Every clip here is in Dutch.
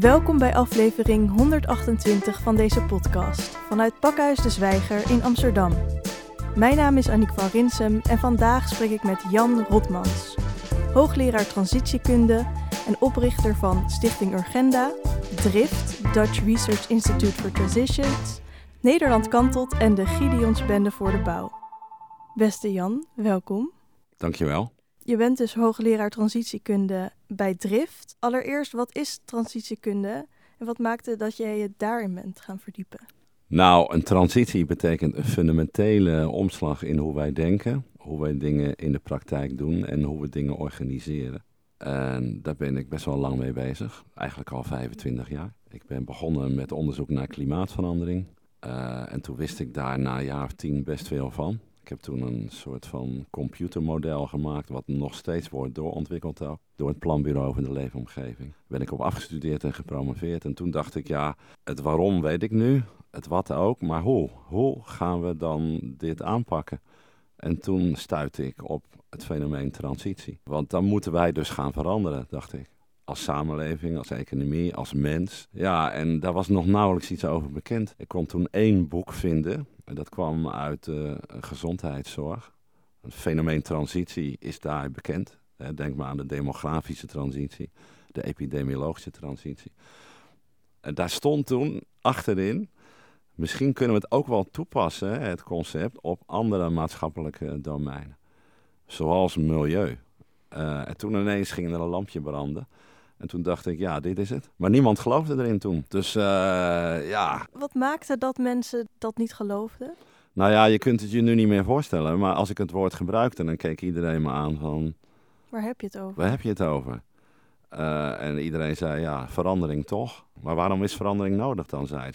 Welkom bij aflevering 128 van deze podcast vanuit Pakhuis de Zwijger in Amsterdam. Mijn naam is Annick van Rinsem en vandaag spreek ik met Jan Rotmans, hoogleraar transitiekunde en oprichter van Stichting Urgenda, DRIFT, Dutch Research Institute for Transitions, Nederland Kantelt en de Gideonsbende voor de Bouw. Beste Jan, welkom. Dankjewel. Je bent dus hoogleraar transitiekunde bij Drift. Allereerst, wat is transitiekunde en wat maakte dat jij je daarin bent gaan verdiepen? Nou, een transitie betekent een fundamentele omslag in hoe wij denken, hoe wij dingen in de praktijk doen en hoe we dingen organiseren. En daar ben ik best wel lang mee bezig, eigenlijk al 25 jaar. Ik ben begonnen met onderzoek naar klimaatverandering. Uh, en toen wist ik daar na een jaar of tien best veel van. Ik heb toen een soort van computermodel gemaakt, wat nog steeds wordt doorontwikkeld ook, door het Planbureau van de Leefomgeving. Ben ik op afgestudeerd en gepromoveerd. En toen dacht ik, ja, het waarom weet ik nu, het wat ook, maar hoe? Hoe gaan we dan dit aanpakken? En toen stuitte ik op het fenomeen transitie. Want dan moeten wij dus gaan veranderen, dacht ik. Als samenleving, als economie, als mens. Ja, en daar was nog nauwelijks iets over bekend. Ik kon toen één boek vinden dat kwam uit de gezondheidszorg. Het fenomeen transitie is daar bekend. Denk maar aan de demografische transitie, de epidemiologische transitie. En daar stond toen achterin, misschien kunnen we het ook wel toepassen, het concept, op andere maatschappelijke domeinen. Zoals milieu. Uh, en toen ineens ging er een lampje branden. En toen dacht ik, ja, dit is het. Maar niemand geloofde erin toen. Dus uh, ja. Wat maakte dat mensen dat niet geloofden? Nou ja, je kunt het je nu niet meer voorstellen. Maar als ik het woord gebruikte, dan keek iedereen me aan van... Waar heb je het over? Waar heb je het over? Uh, en iedereen zei, ja, verandering toch? Maar waarom is verandering nodig dan, zei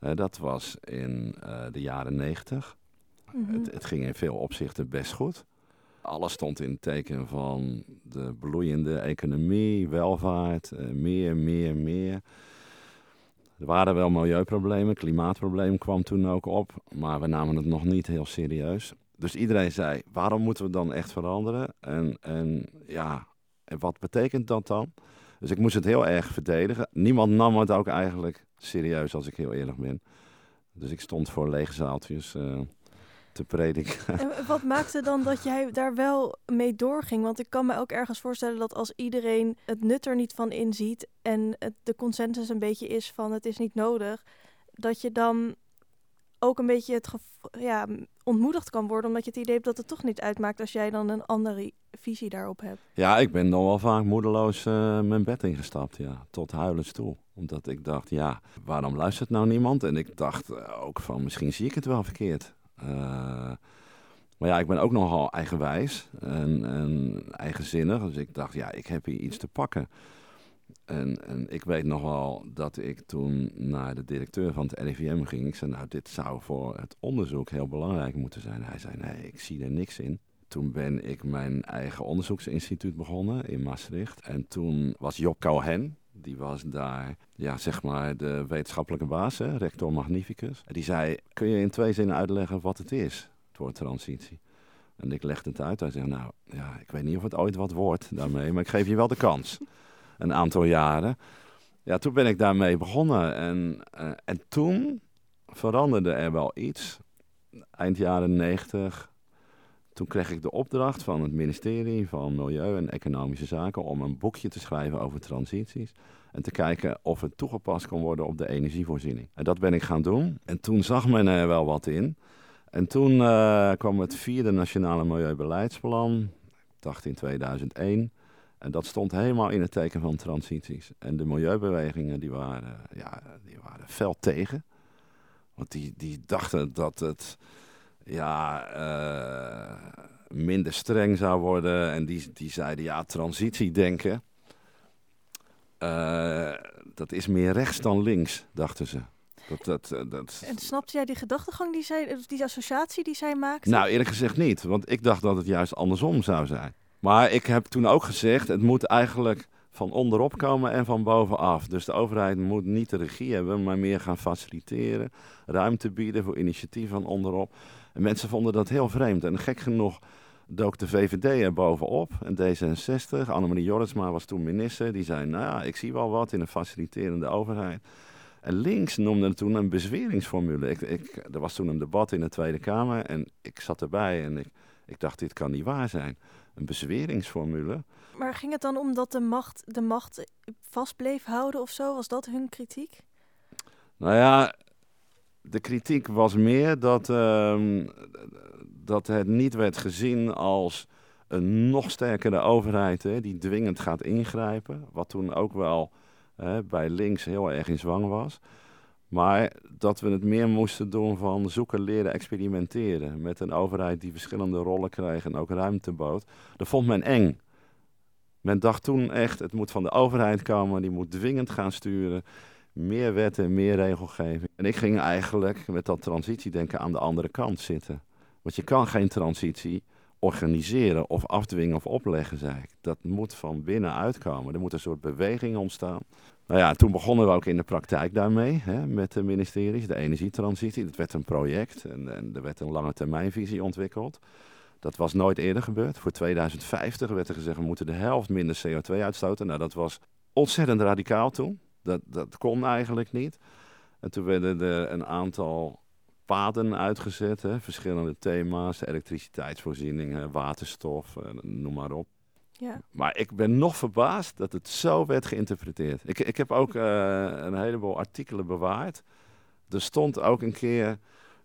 uh, dat was in de jaren negentig. Mm -hmm. het, het ging in veel opzichten best goed. Alles stond in het teken van de bloeiende economie, welvaart, uh, meer, meer, meer. Er waren wel milieuproblemen, klimaatprobleem kwam toen ook op, maar we namen het nog niet heel serieus. Dus iedereen zei, waarom moeten we dan echt veranderen? En, en ja, en wat betekent dat dan? Dus ik moest het heel erg verdedigen. Niemand nam het ook eigenlijk serieus, als ik heel eerlijk ben. Dus ik stond voor lege zaaltjes. Uh, te prediken. En wat maakte dan dat jij daar wel mee doorging? Want ik kan me ook ergens voorstellen dat als iedereen het nut er niet van inziet en het, de consensus een beetje is van het is niet nodig, dat je dan ook een beetje het ja, ontmoedigd kan worden, omdat je het idee hebt dat het toch niet uitmaakt als jij dan een andere visie daarop hebt. Ja, ik ben dan wel vaak moedeloos uh, mijn bed ingestapt, ja, tot huilens toe. Omdat ik dacht, ja, waarom luistert nou niemand? En ik dacht uh, ook van, misschien zie ik het wel verkeerd. Uh, maar ja, ik ben ook nogal eigenwijs en, en, eigenzinnig. Dus ik dacht, ja, ik heb hier iets te pakken. En, en ik weet nog wel dat ik toen naar de directeur van het RIVM ging. Ik zei, nou, dit zou voor het onderzoek heel belangrijk moeten zijn. Hij zei, nee, ik zie er niks in. Toen ben ik mijn eigen onderzoeksinstituut begonnen in Maastricht. En toen was Job Cohen, die was daar, ja, zeg maar, de wetenschappelijke baas, hè, rector magnificus. Die zei, kun je in twee zinnen uitleggen wat het is, het woord transitie? En ik legde het uit. Hij zei, nou, ja, ik weet niet of het ooit wat wordt daarmee, maar ik geef je wel de kans. Een aantal jaren. Ja, toen ben ik daarmee begonnen. En, uh, en toen veranderde er wel iets. Eind jaren negentig, toen kreeg ik de opdracht van het ministerie van Milieu en Economische Zaken om een boekje te schrijven over transities. En te kijken of het toegepast kon worden op de energievoorziening. En dat ben ik gaan doen. En toen zag men er wel wat in. En toen uh, kwam het vierde Nationale Milieubeleidsplan, ik dacht in 2001. En dat stond helemaal in het teken van transities. En de milieubewegingen die waren, ja, die waren fel tegen. Want die, die dachten dat het ja, uh, minder streng zou worden. En die, die zeiden, ja, transitiedenken, uh, dat is meer rechts dan links, dachten ze. Dat, dat, uh, dat... En snapte jij die gedachtegang, die, zij, die associatie die zij maakte? Nou, eerlijk gezegd niet. Want ik dacht dat het juist andersom zou zijn. Maar ik heb toen ook gezegd, het moet eigenlijk van onderop komen en van bovenaf. Dus de overheid moet niet de regie hebben, maar meer gaan faciliteren. Ruimte bieden voor initiatieven van onderop. En mensen vonden dat heel vreemd. En gek genoeg dook de VVD er bovenop en D66. Annemarie Jorritsma was toen minister. Die zei, nou ja, ik zie wel wat in een faciliterende overheid. En links noemde het toen een bezweringsformule. Ik, ik, er was toen een debat in de Tweede Kamer en ik zat erbij en ik, ik dacht, dit kan niet waar zijn. Een bezweringsformule. Maar ging het dan om dat de macht de macht vast bleef houden of zo? Was dat hun kritiek? Nou ja, de kritiek was meer dat, uh, dat het niet werd gezien als een nog sterkere overheid hè, die dwingend gaat ingrijpen. Wat toen ook wel hè, bij links heel erg in zwang was. Maar dat we het meer moesten doen van zoeken, leren, experimenteren. Met een overheid die verschillende rollen kreeg en ook ruimte bood. Dat vond men eng. Men dacht toen echt, het moet van de overheid komen, die moet dwingend gaan sturen. Meer wetten, meer regelgeving. En ik ging eigenlijk met dat transitiedenken aan de andere kant zitten. Want je kan geen transitie organiseren of afdwingen of opleggen, zei ik. Dat moet van binnenuit komen. Er moet een soort beweging ontstaan. Nou ja, toen begonnen we ook in de praktijk daarmee, hè, met de ministeries, de energietransitie. Dat werd een project en, en er werd een lange termijnvisie ontwikkeld. Dat was nooit eerder gebeurd. Voor 2050 werd er gezegd, we moeten de helft minder CO2 uitstoten. Nou, dat was ontzettend radicaal toen. Dat, dat kon eigenlijk niet. En toen werden er een aantal paden uitgezet, hè, verschillende thema's, elektriciteitsvoorziening, waterstof, eh, noem maar op. Ja. Maar ik ben nog verbaasd dat het zo werd geïnterpreteerd. Ik, ik heb ook uh, een heleboel artikelen bewaard. Er stond ook een keer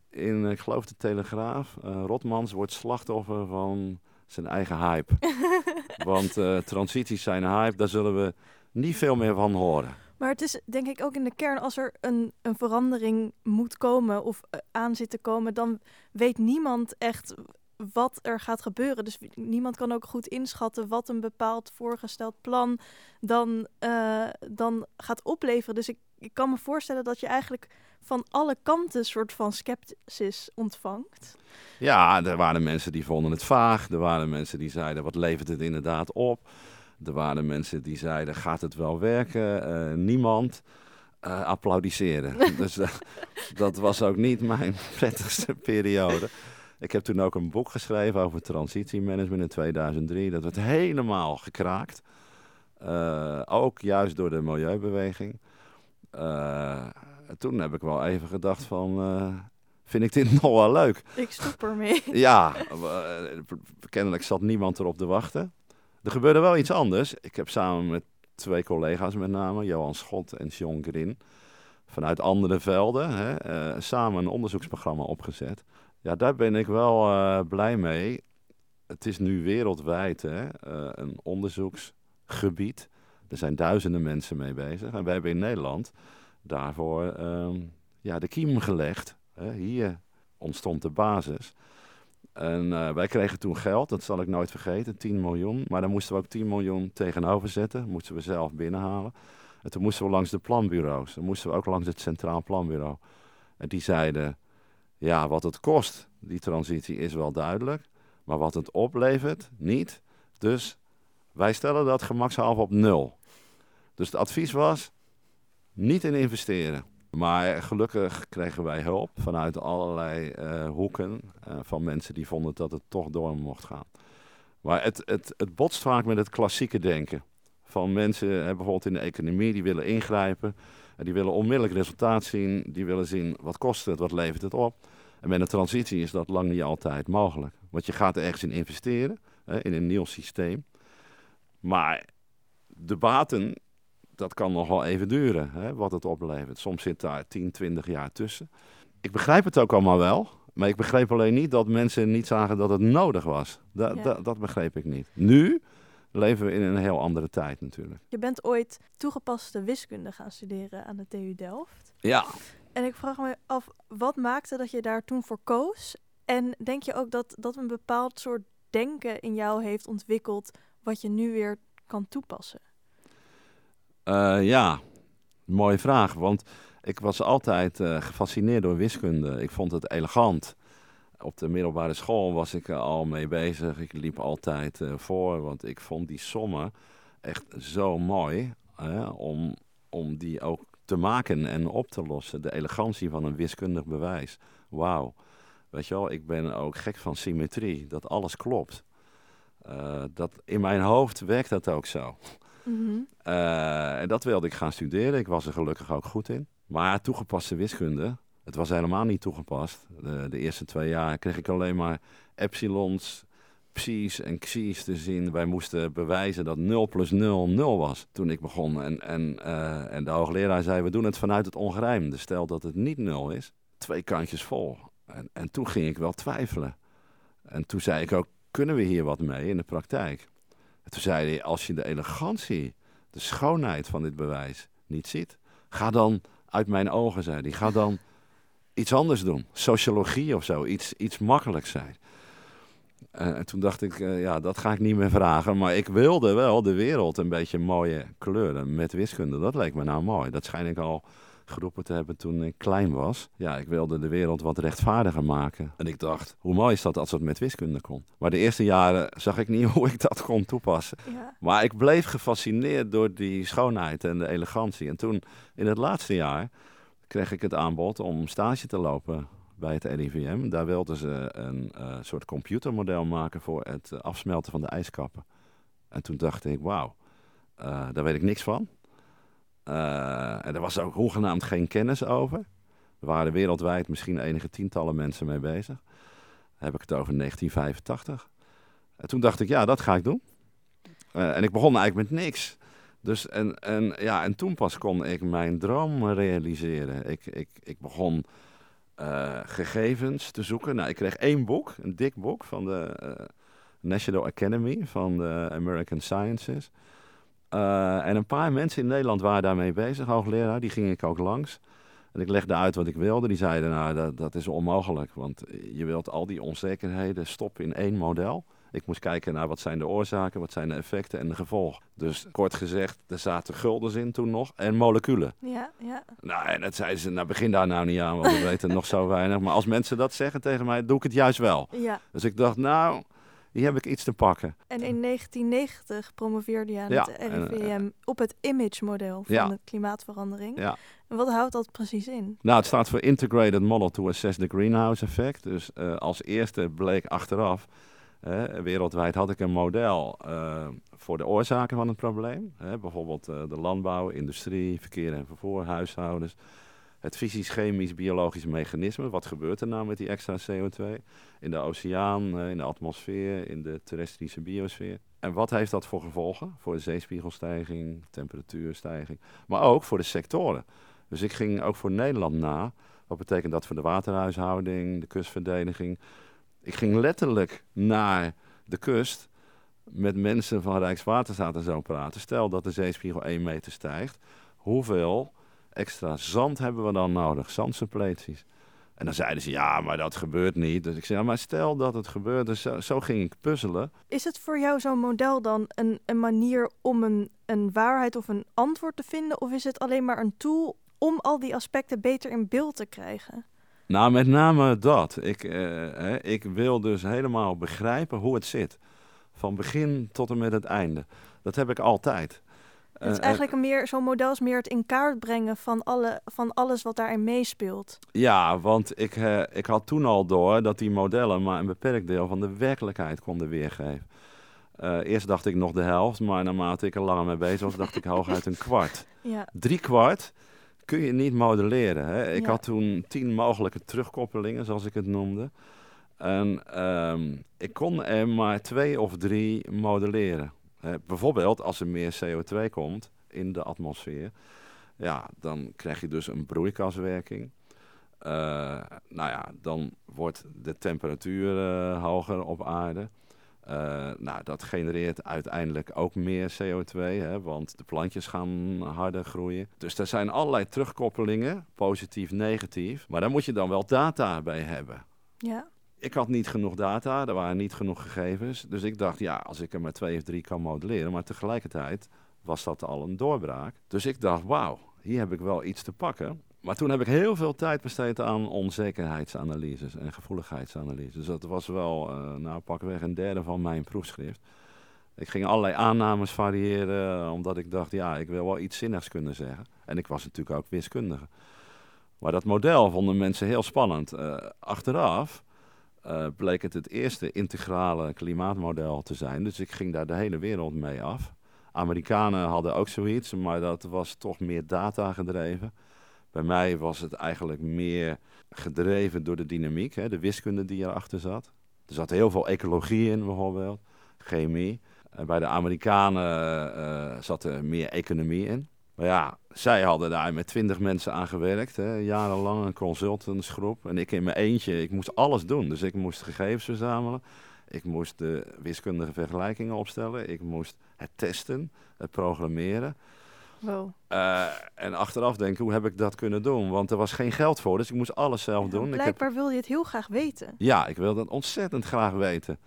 in, ik geloof de Telegraaf, uh, Rotmans wordt slachtoffer van zijn eigen hype. Want uh, transities zijn hype, daar zullen we niet veel meer van horen. Maar het is denk ik ook in de kern, als er een, een verandering moet komen of uh, aan zit te komen, dan weet niemand echt wat er gaat gebeuren. Dus niemand kan ook goed inschatten wat een bepaald voorgesteld plan dan, uh, dan gaat opleveren. Dus ik, ik kan me voorstellen dat je eigenlijk van alle kanten een soort van scepticis ontvangt. Ja, er waren mensen die vonden het vaag. Er waren mensen die zeiden, wat levert het inderdaad op? Er waren mensen die zeiden, gaat het wel werken? Uh, niemand uh, applaudisseren. dus dat was ook niet mijn prettigste periode. Ik heb toen ook een boek geschreven over transitiemanagement in 2003. Dat werd helemaal gekraakt. Uh, ook juist door de milieubeweging. Uh, toen heb ik wel even gedacht van, uh, vind ik dit nog wel leuk? Ik stop ermee. ja, kennelijk zat niemand erop te wachten. Er gebeurde wel iets anders. Ik heb samen met twee collega's met name, Johan Schot en John Grin, vanuit andere velden, hè, samen een onderzoeksprogramma opgezet. Ja, daar ben ik wel uh, blij mee. Het is nu wereldwijd hè, uh, een onderzoeksgebied. Er zijn duizenden mensen mee bezig. En wij hebben in Nederland daarvoor um, ja, de kiem gelegd. Hè. Hier ontstond de basis. En uh, wij kregen toen geld, dat zal ik nooit vergeten, 10 miljoen. Maar daar moesten we ook 10 miljoen tegenover zetten. Moesten we zelf binnenhalen. En toen moesten we langs de planbureaus. Dan moesten we ook langs het Centraal Planbureau. En die zeiden ja, wat het kost, die transitie, is wel duidelijk. Maar wat het oplevert, niet. Dus wij stellen dat gemakshalve op nul. Dus het advies was, niet in investeren. Maar gelukkig kregen wij hulp vanuit allerlei uh, hoeken uh, van mensen die vonden dat het toch door mocht gaan. Maar het, het, het botst vaak met het klassieke denken. Van mensen, bijvoorbeeld in de economie, die willen ingrijpen. En die willen onmiddellijk resultaat zien. Die willen zien wat kost het, wat levert het op. En met een transitie is dat lang niet altijd mogelijk. Want je gaat er ergens in investeren, in een nieuw systeem. Maar de baten, dat kan nog wel even duren, hè, wat het oplevert. Soms zit daar 10, 20 jaar tussen. Ik begrijp het ook allemaal wel. Maar ik begreep alleen niet dat mensen niet zagen dat het nodig was. Da, ja. da, dat begreep ik niet. Nu leven we in een heel andere tijd natuurlijk. Je bent ooit toegepaste wiskunde gaan studeren aan de TU Delft. Ja. En ik vraag me af, wat maakte dat je daar toen voor koos? En denk je ook dat dat een bepaald soort denken in jou heeft ontwikkeld, wat je nu weer kan toepassen? Uh, ja, mooie vraag. Want ik was altijd uh, gefascineerd door wiskunde. Ik vond het elegant. Op de middelbare school was ik er al mee bezig. Ik liep altijd uh, voor, want ik vond die sommen echt zo mooi. om, om die ook te maken en op te lossen. De elegantie van een wiskundig bewijs. Wauw. Weet je wel, ik ben ook gek van symmetrie, dat alles klopt. Dat, in mijn hoofd werkt dat ook zo. Mhm. Uh, en dat wilde ik gaan studeren. Ik was er gelukkig ook goed in. Maar toegepaste wiskunde, het was helemaal niet toegepast. De, de eerste twee jaar kreeg ik alleen maar epsilons, psi's en xi's te zien. Wij moesten bewijzen dat 0 plus 0 0 was toen ik begon. En, en, uh, en de hoogleraar zei, we doen het vanuit het ongerijmde. Stel dat het niet 0 is, twee kantjes vol. En, en toen ging ik wel twijfelen. En toen zei ik ook, kunnen we hier wat mee in de praktijk? En toen zei hij, als je de elegantie, de schoonheid van dit bewijs niet ziet, ga dan uit mijn ogen, zei hij. Ga dan iets anders doen. Sociologie of zo, iets, iets makkelijks zijn. Uh, en toen dacht ik, uh, ja, dat ga ik niet meer vragen. Maar ik wilde wel de wereld een beetje mooie kleuren met wiskunde. Dat leek me nou mooi. Dat schijn ik al geroepen te hebben toen ik klein was. Ja, ik wilde de wereld wat rechtvaardiger maken. En ik dacht, hoe mooi is dat als het met wiskunde kon. Maar de eerste jaren zag ik niet hoe ik dat kon toepassen. Ja. Maar ik bleef gefascineerd door die schoonheid en de elegantie. En toen, in het laatste jaar, kreeg ik het aanbod om stage te lopen bij het RIVM. Daar wilden ze een uh, soort computermodel maken voor het afsmelten van de ijskappen. En toen dacht ik, wauw, uh, daar weet ik niks van. Uh, en er was ook hoegenaamd geen kennis over. Er waren wereldwijd misschien enige tientallen mensen mee bezig. Dan heb ik het over 1985. En toen dacht ik, ja, dat ga ik doen. Uh, en ik begon eigenlijk met niks. Dus en, en, ja, en toen pas kon ik mijn droom realiseren. Ik, ik, ik begon uh, gegevens te zoeken. Nou, ik kreeg één boek, een dik boek van de National Academy van de American Sciences. Uh, en een paar mensen in Nederland waren daarmee bezig, hoogleraar. Die ging ik ook langs. En ik legde uit wat ik wilde. Die zeiden, nou, dat, dat is onmogelijk. Want je wilt al die onzekerheden stoppen in één model. Ik moest kijken naar wat zijn de oorzaken, wat zijn de effecten en de gevolgen. Dus kort gezegd, er zaten guldens in toen nog en moleculen. Ja, ja. Nou, en dat zeiden ze, nou begin daar nou niet aan, want we weten nog zo weinig. Maar als mensen dat zeggen tegen mij, doe ik het juist wel. Ja. Dus ik dacht, nou, hier heb ik iets te pakken. En in 1990 promoveerde je aan Ja, het en, RIVM op het image-model van Ja. de klimaatverandering. Ja. En wat houdt dat precies in? Nou, het staat voor Integrated Model to Assess the Greenhouse Effect. Dus eh, als eerste bleek achteraf, eh, wereldwijd had ik een model eh, voor de oorzaken van het probleem. Bijvoorbeeld eh, de landbouw, industrie, verkeer en vervoer, huishoudens. Het fysisch, chemisch, biologisch mechanisme. Wat gebeurt er nou met die extra CO2? In de oceaan, eh, in de atmosfeer, in de terrestrische biosfeer. En wat heeft dat voor gevolgen? Voor de zeespiegelstijging, temperatuurstijging. Maar ook voor de sectoren. Dus ik ging ook voor Nederland na. Wat betekent dat voor de waterhuishouding, de kustverdediging? Ik ging letterlijk naar de kust met mensen van Rijkswaterstaat en zo praten. Stel dat de zeespiegel 1 meter stijgt. Hoeveel extra zand hebben we dan nodig? Zandsuppleties. En dan zeiden ze, ja, maar dat gebeurt niet. Dus ik zei, ja, maar stel dat het gebeurt. Dus zo, zo ging ik puzzelen. Is het voor jou zo'n model dan een, een manier om een, een waarheid of een antwoord te vinden? Of is het alleen maar een tool om al die aspecten beter in beeld te krijgen? Nou, met name dat. Ik, eh, ik wil dus helemaal begrijpen hoe het zit. Van begin tot en met het einde. Dat heb ik altijd. Het is Eh, eigenlijk een meer, zo'n model is meer het in kaart brengen van, alle, van alles wat daarin meespeelt. Ja, want ik, eh, ik had toen al door dat die modellen maar een beperkt deel van de werkelijkheid konden weergeven. Eh, eerst dacht ik nog de helft, maar naarmate ik er langer mee bezig was, dacht ik hooguit een kwart. Ja, Drie kwart kun je niet modelleren. Hè? Ik Ja. had toen tien mogelijke terugkoppelingen, zoals ik het noemde. En ehm, ik kon er maar twee of drie modelleren. Hè, bijvoorbeeld als er meer CO2 komt in de atmosfeer, ja, dan krijg je dus een broeikaswerking. Eh, nou ja, dan wordt de temperatuur eh, hoger op aarde. Eh, nou, dat genereert uiteindelijk ook meer CO2, hè, want de plantjes gaan harder groeien. Dus er zijn allerlei terugkoppelingen, positief, negatief. Maar daar moet je dan wel data bij hebben. ja. Ik had niet genoeg data, er waren niet genoeg gegevens. Dus ik dacht, ja, als ik er maar twee of drie kan modelleren. Maar tegelijkertijd was dat al een doorbraak. Dus ik dacht, wauw, hier heb ik wel iets te pakken. Maar toen heb ik heel veel tijd besteed aan onzekerheidsanalyses en gevoeligheidsanalyses. Dus dat was wel, eh nou pakweg een derde van mijn proefschrift. Ik ging allerlei aannames variëren, omdat ik dacht, ja, ik wil wel iets zinnigs kunnen zeggen. En ik was natuurlijk ook wiskundige. Maar dat model vonden mensen heel spannend. Eh, achteraf uh, bleek het het eerste integrale klimaatmodel te zijn. Dus ik ging daar de hele wereld mee af. Amerikanen hadden ook zoiets, maar dat was toch meer data gedreven. Bij mij was het eigenlijk meer gedreven door de dynamiek, hè, de wiskunde die erachter zat. Er zat heel veel ecologie in bijvoorbeeld, chemie. En bij de Amerikanen uh, zat er meer economie in. Maar ja, zij hadden daar met twintig mensen aan gewerkt, hè, jarenlang een consultantsgroep. En ik in mijn eentje, ik moest alles doen. Dus ik moest gegevens verzamelen. Ik moest de wiskundige vergelijkingen opstellen. Ik moest het testen, het programmeren. Wow. Uh, en achteraf denken, hoe heb ik dat kunnen doen? Want er was geen geld voor, dus ik moest alles zelf doen. Blijkbaar ik heb... wil je het heel graag weten. Ja, ik wil dat ontzettend graag weten.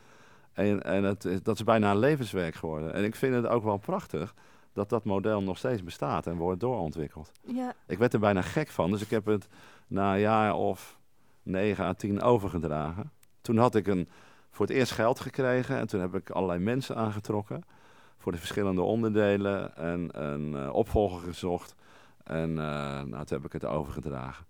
En, en het, dat is bijna een levenswerk geworden. En ik vind het ook wel prachtig dat dat model nog steeds bestaat en wordt doorontwikkeld. Ja. Ik werd er bijna gek van, dus ik heb het na een jaar of negen à tien overgedragen. Toen had ik een, voor het eerst geld gekregen en toen heb ik allerlei mensen aangetrokken voor de verschillende onderdelen en een uh, opvolger gezocht. En uh, nou, toen heb ik het overgedragen.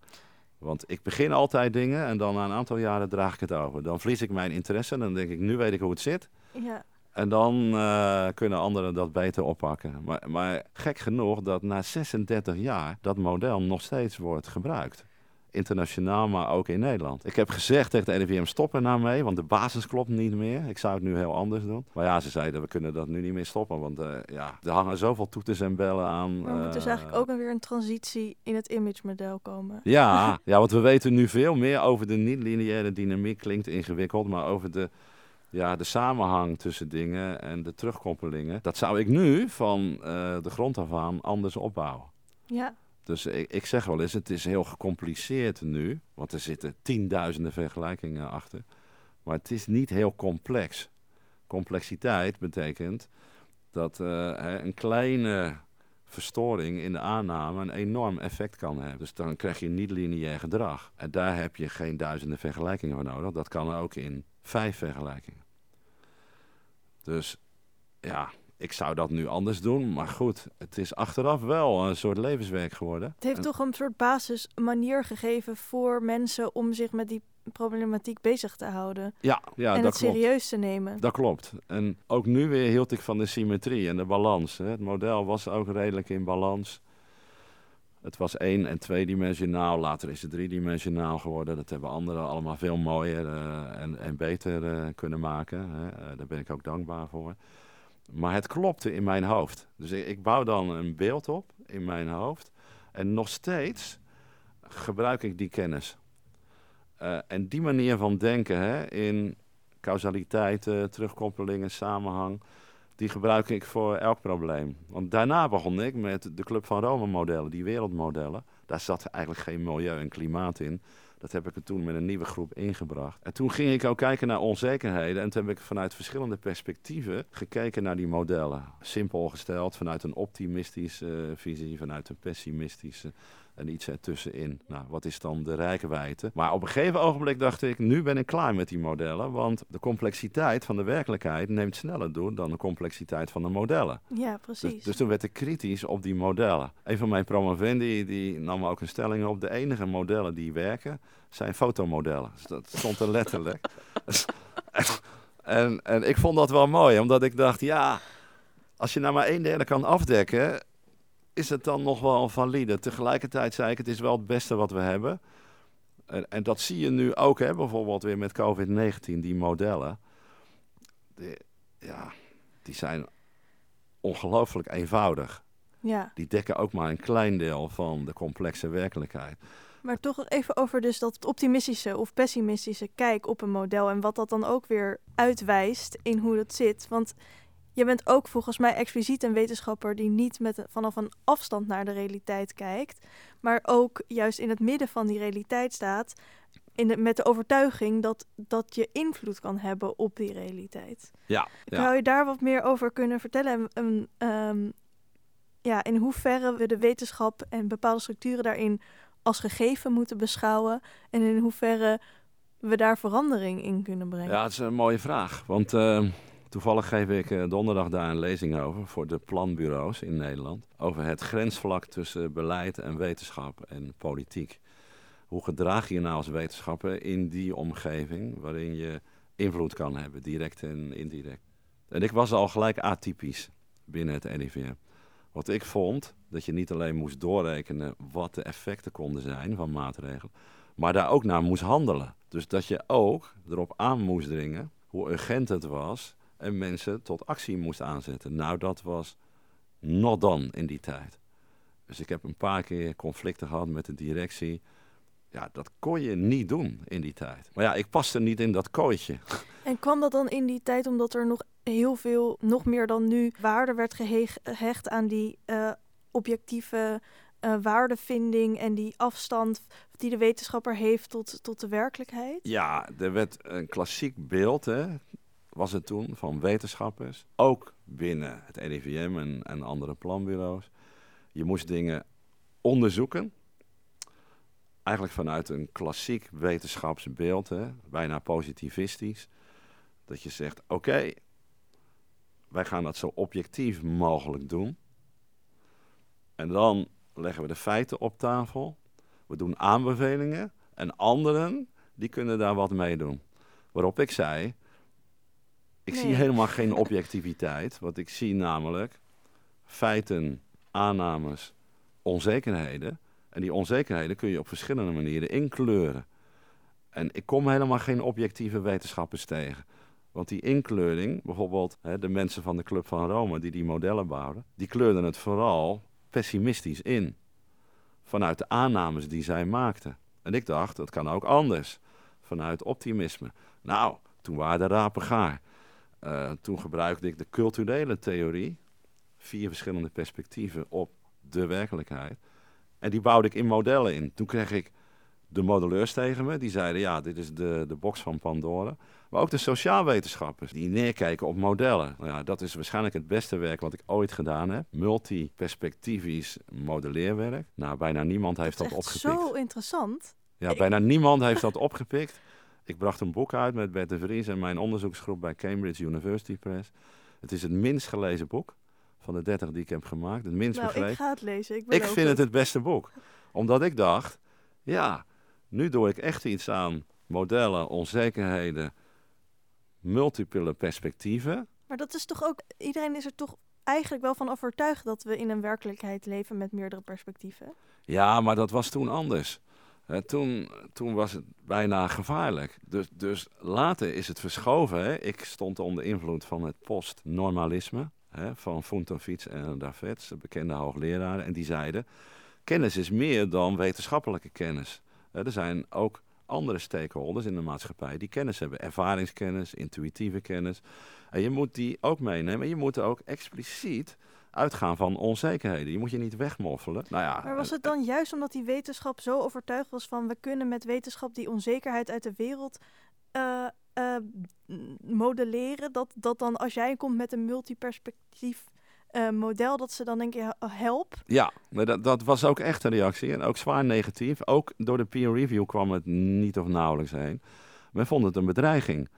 Want ik begin altijd dingen en dan na een aantal jaren draag ik het over. Dan verlies ik mijn interesse en dan denk ik, nu weet ik hoe het zit. Ja. En dan uh, kunnen anderen dat beter oppakken. Maar, maar gek genoeg dat na 36 jaar dat model nog steeds wordt gebruikt internationaal, maar ook in Nederland. Ik heb gezegd tegen de NVM, stop er nou mee, want de basis klopt niet meer. Ik zou het nu heel anders doen. Maar ja, ze zeiden, we kunnen dat nu niet meer stoppen, want uh, ja, er hangen zoveel toeters en bellen aan. Maar moet dus uh, eigenlijk ook weer een transitie in het image-model komen? Ja, ja, want we weten nu veel meer over de niet-lineaire dynamiek. Klinkt ingewikkeld, maar over de ja, de samenhang tussen dingen en de terugkoppelingen. Dat zou ik nu van uh, de grond af aan anders opbouwen. Ja. Dus ik, ik zeg wel eens, het is heel gecompliceerd nu, want er zitten tienduizenden vergelijkingen achter. Maar het is niet heel complex. Complexiteit betekent dat uh, een kleine verstoring in de aanname een enorm effect kan hebben. Dus dan krijg je niet lineair gedrag. En daar heb je geen duizenden vergelijkingen voor nodig. Dat kan ook in vijf vergelijkingen. Dus ja, ik zou dat nu anders doen. Maar goed, het is achteraf wel een soort levenswerk geworden. Het heeft toch een soort basis manier gegeven voor mensen om zich met die problematiek bezig te houden. Ja, ja en dat het serieus te nemen. Dat klopt. En ook nu weer hield ik van de symmetrie en de balans. Hè. Het model was ook redelijk in balans. Het was één- en tweedimensionaal, later is het driedimensionaal geworden. Dat hebben anderen allemaal veel mooier uh, en, en, beter uh, kunnen maken. Hè. Uh, daar ben ik ook dankbaar voor. Maar het klopte in mijn hoofd. Dus ik, bouw dan een beeld op in mijn hoofd. En nog steeds gebruik ik die kennis. en die manier van denken hè, in causaliteit, terugkoppelingen, samenhang die gebruik ik voor elk probleem. Want daarna begon ik met de Club van Rome modellen, die wereldmodellen. Daar zat eigenlijk geen milieu en klimaat in. Dat heb ik toen met een nieuwe groep ingebracht. En toen ging ik ook kijken naar onzekerheden. En toen heb ik vanuit verschillende perspectieven gekeken naar die modellen. Simpel gesteld, vanuit een optimistische visie, vanuit een pessimistische en iets ertussenin. Nou, wat is dan de rijkwijde? Maar op een gegeven ogenblik dacht ik, nu ben ik klaar met die modellen. Want de complexiteit van de werkelijkheid neemt sneller door dan de complexiteit van de modellen. Ja, precies. Dus, dus toen werd ik kritisch op die modellen. Een van mijn promovendi die nam ook een stelling op. De enige modellen die werken zijn fotomodellen. Dus dat stond er letterlijk. en, en ik vond dat wel mooi, omdat ik dacht, ja, als je nou maar één derde kan afdekken, is het dan nog wel valide. Tegelijkertijd zei ik, het is wel het beste wat we hebben. En, en dat zie je nu ook, hè, bijvoorbeeld weer met COVID-19, die modellen. Die, ja, die zijn ongelooflijk eenvoudig. Ja. Die dekken ook maar een klein deel van de complexe werkelijkheid. Maar toch even over dus dat optimistische of pessimistische kijk op een model en wat dat dan ook weer uitwijst in hoe dat zit. Want je bent ook volgens mij expliciet een wetenschapper die niet met, vanaf een afstand naar de realiteit kijkt, maar ook juist in het midden van die realiteit staat, in de, met de overtuiging dat, dat je invloed kan hebben op die realiteit. Ja, ja. Zou je daar wat meer over kunnen vertellen? En, um, ja, in hoeverre we de wetenschap en bepaalde structuren daarin als gegeven moeten beschouwen en in hoeverre we daar verandering in kunnen brengen? Ja, dat is een mooie vraag. Want uh, Toevallig geef ik uh, donderdag daar een lezing over voor de planbureaus in Nederland. Over het grensvlak tussen beleid en wetenschap en politiek. hoe gedraag je nou als wetenschapper in die omgeving waarin je invloed kan hebben, direct en indirect. En ik was al gelijk atypisch binnen het RIVM. Wat ik vond, dat je niet alleen moest doorrekenen wat de effecten konden zijn van maatregelen, maar daar ook naar moest handelen. Dus dat je ook erop aan moest dringen hoe urgent het was en mensen tot actie moest aanzetten. Nou, dat was not dan in die tijd. Dus ik heb een paar keer conflicten gehad met de directie. Ja, dat kon je niet doen in die tijd. Maar ja, ik paste niet in dat kooitje. En kwam dat dan in die tijd omdat er nog heel veel, nog meer dan nu, waarde werd gehecht aan die uh, objectieve uh, waardevinding en die afstand die de wetenschapper heeft tot, tot de werkelijkheid? Ja, er werd een klassiek beeld, hè, was het toen, van wetenschappers. Ook binnen het RIVM en, en andere planbureaus. Je moest dingen onderzoeken. Eigenlijk vanuit een klassiek wetenschapsbeeld, hè, bijna positivistisch. Dat je zegt, oké, wij gaan dat zo objectief mogelijk doen. En dan leggen we de feiten op tafel. We doen aanbevelingen. En anderen, die kunnen daar wat mee doen. Waarop ik zei, ik zie helemaal geen objectiviteit. Want ik zie namelijk feiten, aannames, onzekerheden. En die onzekerheden kun je op verschillende manieren inkleuren. En ik kom helemaal geen objectieve wetenschappers tegen. Want die inkleuring, bijvoorbeeld hè, de mensen van de Club van Rome die die modellen bouwden, die kleurden het vooral pessimistisch in. Vanuit de aannames die zij maakten. En ik dacht, dat kan ook anders. Vanuit optimisme. Nou, toen waren de rapen gaar. Uh, toen gebruikte ik de culturele theorie. Vier verschillende perspectieven op de werkelijkheid. En die bouwde ik in modellen in. Toen kreeg ik de modelleurs tegen me. Die zeiden, ja, dit is de, de box van Pandora. Maar ook de sociaalwetenschappers die neerkijken op modellen. Nou ja, dat is waarschijnlijk het beste werk wat ik ooit gedaan heb. Multiperspectivisch modelleerwerk. Nou, bijna niemand heeft dat, dat opgepikt. zo interessant. Ja, bijna niemand heeft dat opgepikt. Ik bracht een boek uit met Bert de Vries en mijn onderzoeksgroep bij Cambridge University Press. Het is het minst gelezen boek van de 30 die ik heb gemaakt. Het minst nou, begrepen. ik ga het lezen. Ik, ik vind het het beste boek. Omdat ik dacht, ja, nu doe ik echt iets aan modellen, onzekerheden, multiple perspectieven. Maar dat is toch ook, iedereen is er toch eigenlijk wel van overtuigd dat we in een werkelijkheid leven met meerdere perspectieven? Ja, maar dat was toen anders. Toen, toen was het bijna gevaarlijk. Dus, dus later is het verschoven. Hè. Ik stond onder invloed van het postnormalisme hè, van Funtovits en Davets, de bekende hoogleraren. En die zeiden, kennis is meer dan wetenschappelijke kennis. er zijn ook andere stakeholders in de maatschappij die kennis hebben. Ervaringskennis, intuïtieve kennis. En je moet die ook meenemen. Je moet ook expliciet uitgaan van onzekerheden. Je moet je niet wegmoffelen. Nou ja, maar was het dan juist omdat die wetenschap zo overtuigd was van... we kunnen met wetenschap die onzekerheid uit de wereld uh, uh, modelleren... Dat, dat dan als jij komt met een multiperspectief uh, model dat ze dan denken, help. Ja, dat, dat was ook echt een reactie en ook zwaar negatief. Ook door de peer review kwam het niet of nauwelijks heen. Men vond het een bedreiging.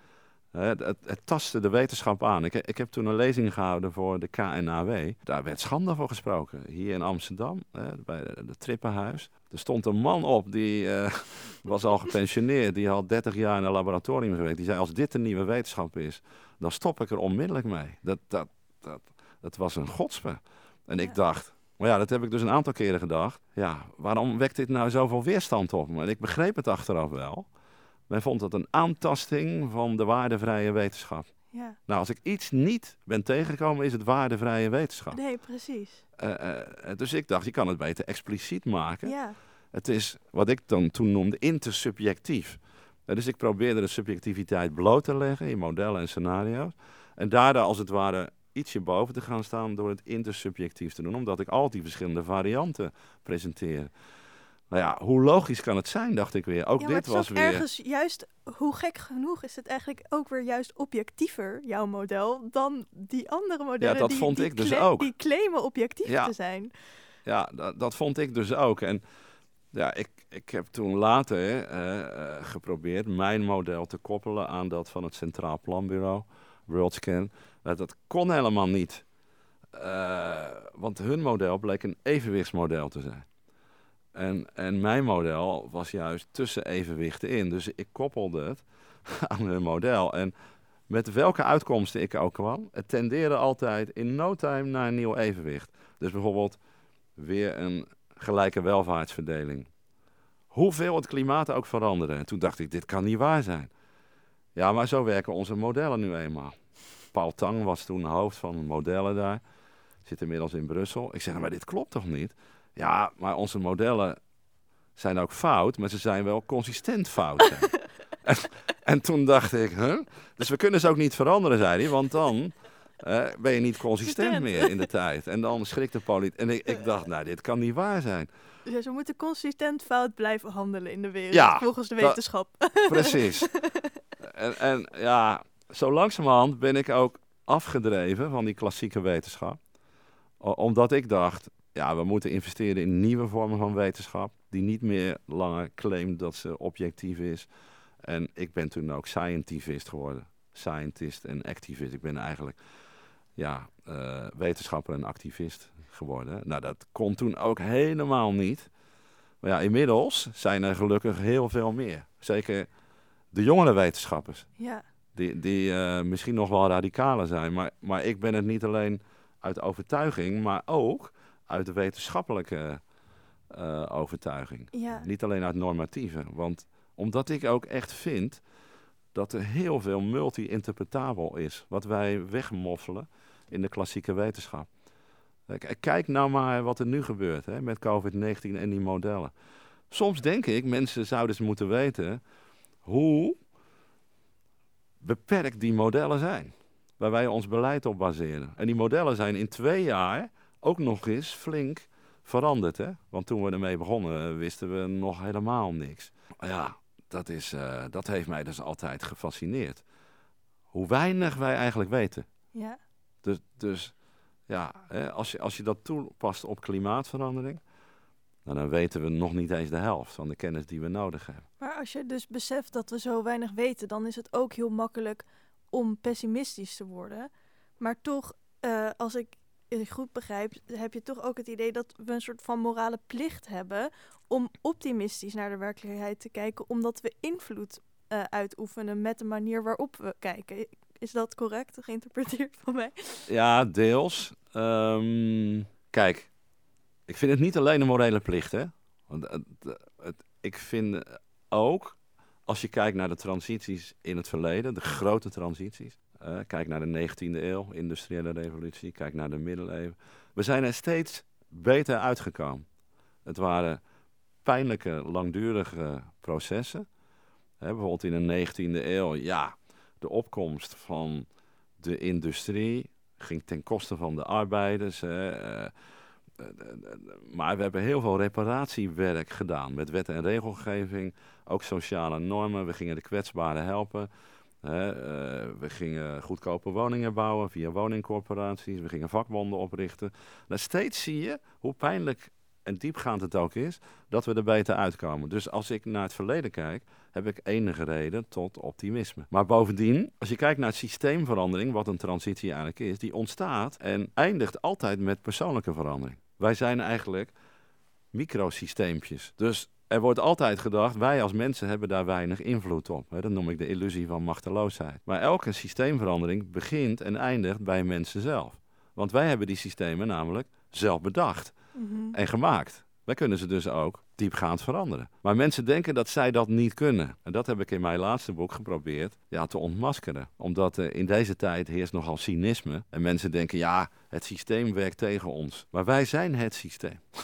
Het, het, het, tastte de wetenschap aan. Ik, ik, heb toen een lezing gehouden voor de KNAW. Daar werd schande voor gesproken. Hier in Amsterdam, hè, bij het Trippenhuis. Er stond een man op, die uh, was al gepensioneerd. Die had 30 jaar in een laboratorium gewerkt. Die zei, als dit een nieuwe wetenschap is, dan stop ik er onmiddellijk mee. Dat, dat, dat, dat was een godspe. En ik dacht, maar ja, dat heb ik dus een aantal keren gedacht. Ja, waarom wekt dit nou zoveel weerstand op? En ik begreep het achteraf wel. Men vond het een aantasting van de waardevrije wetenschap. Ja. Nou, als ik iets niet ben tegengekomen, is het waardevrije wetenschap. Nee, precies. Uh, uh, dus ik dacht, je kan het beter expliciet maken. Ja. Het is wat ik dan toen noemde intersubjectief. Uh, dus ik probeerde de subjectiviteit bloot te leggen in modellen en scenario's. En daardoor als het ware ietsje boven te gaan staan door het intersubjectief te doen, omdat ik al die verschillende varianten presenteer. Nou ja, hoe logisch kan het zijn, dacht ik weer. Ook dit was weer. Ergens juist, hoe gek genoeg is het eigenlijk ook weer juist objectiever, jouw model, dan die andere modellen. Ja, dat die, vond die ik dus ook. Die claimen objectief te zijn. Ja, dat, dat, vond ik dus ook. En ja, ik, ik heb toen later uh, geprobeerd mijn model te koppelen aan dat van het Centraal Planbureau, WorldScan. Uh, dat kon helemaal niet. want hun model bleek een evenwichtsmodel te zijn. En, en mijn model was juist tussen evenwichten in. Dus ik koppelde het aan hun model. En met welke uitkomsten ik ook kwam, het tendeerde altijd in no time naar een nieuw evenwicht. Dus bijvoorbeeld weer een gelijke welvaartsverdeling. Hoeveel het klimaat ook veranderde. En toen dacht ik, dit kan niet waar zijn. Ja, maar zo werken onze modellen nu eenmaal. Paul Tang was toen hoofd van modellen daar. Zit inmiddels in Brussel. Ik zeg, maar dit klopt toch niet? Ja, maar onze modellen zijn ook fout, maar ze zijn wel consistent fout. en, en, toen dacht ik, huh? Dus we kunnen ze ook niet veranderen, zei hij, want dan uh, ben je niet consistent meer in de tijd. En dan schrikt de politiek. En ik, ik, dacht, nou, dit kan niet waar zijn. Dus we moeten consistent fout blijven handelen in de wereld, ja, volgens de wetenschap. precies. en, en ja, zo langzamerhand ben ik ook afgedreven van die klassieke wetenschap. Omdat ik dacht, ja, we moeten investeren in nieuwe vormen van wetenschap. Die niet meer langer claimt dat ze objectief is. En ik ben toen ook scientivist geworden. Scientist en activist. Ik ben eigenlijk ja, uh, wetenschapper en activist geworden. Nou, dat kon toen ook helemaal niet. Maar ja, inmiddels zijn er gelukkig heel veel meer. Zeker de jongere wetenschappers. Ja. Die, die uh, misschien nog wel radicaler zijn. Maar, maar ik ben het niet alleen uit overtuiging, maar ook uit de wetenschappelijke uh, overtuiging. Ja. Niet alleen uit normatieve. Want omdat ik ook echt vind dat er heel veel multi-interpretabel is. Wat wij wegmoffelen in de klassieke wetenschap. Kijk nou maar wat er nu gebeurt hè, met COVID-19 en die modellen. Soms denk ik, mensen zouden eens moeten weten hoe beperkt die modellen zijn. Waar wij ons beleid op baseren. En die modellen zijn in twee jaar ook nog eens flink veranderd. Hè? Want toen we ermee begonnen wisten we nog helemaal niks. Ja, dat, is, uh, dat heeft mij dus altijd gefascineerd. Hoe weinig wij eigenlijk weten. Ja. Dus, dus ja, hè, als, je, als je dat toepast op klimaatverandering, nou, dan weten we nog niet eens de helft van de kennis die we nodig hebben. Maar als je dus beseft dat we zo weinig weten, dan is het ook heel makkelijk om pessimistisch te worden. Maar toch, uh, als ik goed begrijp, heb je toch ook het idee dat we een soort van morale plicht hebben om optimistisch naar de werkelijkheid te kijken, omdat we invloed uh, uitoefenen met de manier waarop we kijken. Is dat correct geïnterpreteerd van mij? Ja, deels. Um, kijk, ik vind het niet alleen een morele plicht, hè. Want ik vind ook, als je kijkt naar de transities in het verleden, de grote transities. Uh, kijk naar de 19e eeuw, industriële revolutie, kijk naar de middeleeuwen. We zijn er steeds beter uitgekomen. Het waren pijnlijke, langdurige processen. Hè, bijvoorbeeld in de 19e eeuw, ja, de opkomst van de industrie ging ten koste van de arbeiders. Hè, uh, maar we hebben heel veel reparatiewerk gedaan met wet en regelgeving, ook sociale normen. We gingen de kwetsbaren helpen. Hè, uh, we gingen goedkope woningen bouwen via woningcorporaties. We gingen vakbonden oprichten. Nou, steeds zie je hoe pijnlijk en diepgaand het ook is, dat we er beter uitkomen. Dus als ik naar het verleden kijk, heb ik enige reden tot optimisme. Maar bovendien, als je kijkt naar het systeemverandering, wat een transitie eigenlijk is, die ontstaat en eindigt altijd met persoonlijke verandering. Wij zijn eigenlijk microsysteempjes. Dus er wordt altijd gedacht, wij als mensen hebben daar weinig invloed op. Dat noem ik de illusie van machteloosheid. Maar elke systeemverandering begint en eindigt bij mensen zelf. Want wij hebben die systemen namelijk zelf bedacht mm en gemaakt. Wij kunnen ze dus ook diepgaand veranderen. Maar mensen denken dat zij dat niet kunnen. En dat heb ik in mijn laatste boek geprobeerd ja, te ontmaskeren. Omdat uh, in deze tijd heerst nogal cynisme. En mensen denken, ja, het systeem werkt tegen ons. Maar wij zijn het systeem.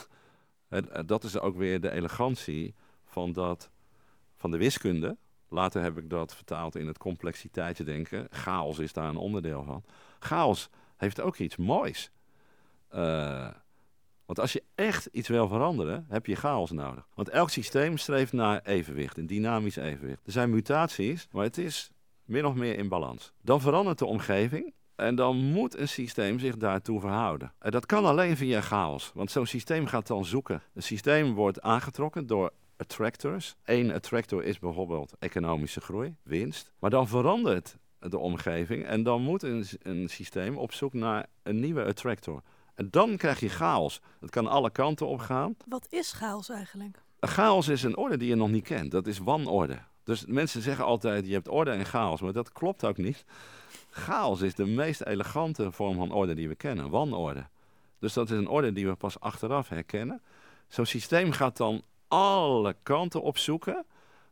en, uh, dat is ook weer de elegantie van, dat, van de wiskunde. Later heb ik dat vertaald in het complexiteitsdenken. Chaos is daar een onderdeel van. Chaos heeft ook iets moois. Uh, want als je echt iets wil veranderen, heb je chaos nodig. Want elk systeem streeft naar evenwicht, een dynamisch evenwicht. Er zijn mutaties, maar het is min of meer in balans. Dan verandert de omgeving en dan moet een systeem zich daartoe verhouden. En dat kan alleen via chaos, want zo'n systeem gaat dan zoeken. Een systeem wordt aangetrokken door attractors. Eén attractor is bijvoorbeeld economische groei, winst. Maar dan verandert de omgeving en dan moet een, een systeem op zoek naar een nieuwe attractor. En dan krijg je chaos. Het kan alle kanten op gaan. Wat is chaos eigenlijk? Chaos is een orde die je nog niet kent. Dat is wanorde. Dus mensen zeggen altijd, je hebt orde en chaos. Maar dat klopt ook niet. Chaos is de meest elegante vorm van orde die we kennen. Wanorde. Dus dat is een orde die we pas achteraf herkennen. Zo'n systeem gaat dan alle kanten opzoeken...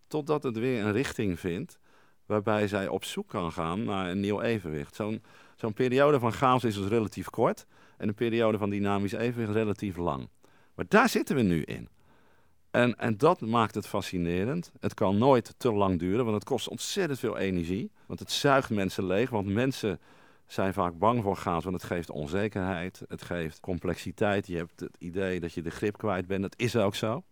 totdat het weer een richting vindt... waarbij zij op zoek kan gaan naar een nieuw evenwicht. Zo'n zo'n periode van chaos is dus relatief kort... en een periode van dynamisch evenwicht relatief lang. Maar daar zitten we nu in. En, en dat maakt het fascinerend. Het kan nooit te lang duren, want het kost ontzettend veel energie. Want het zuigt mensen leeg, want mensen zijn vaak bang voor chaos, want het geeft onzekerheid, het geeft complexiteit. Je hebt het idee dat je de grip kwijt bent. Dat is ook zo.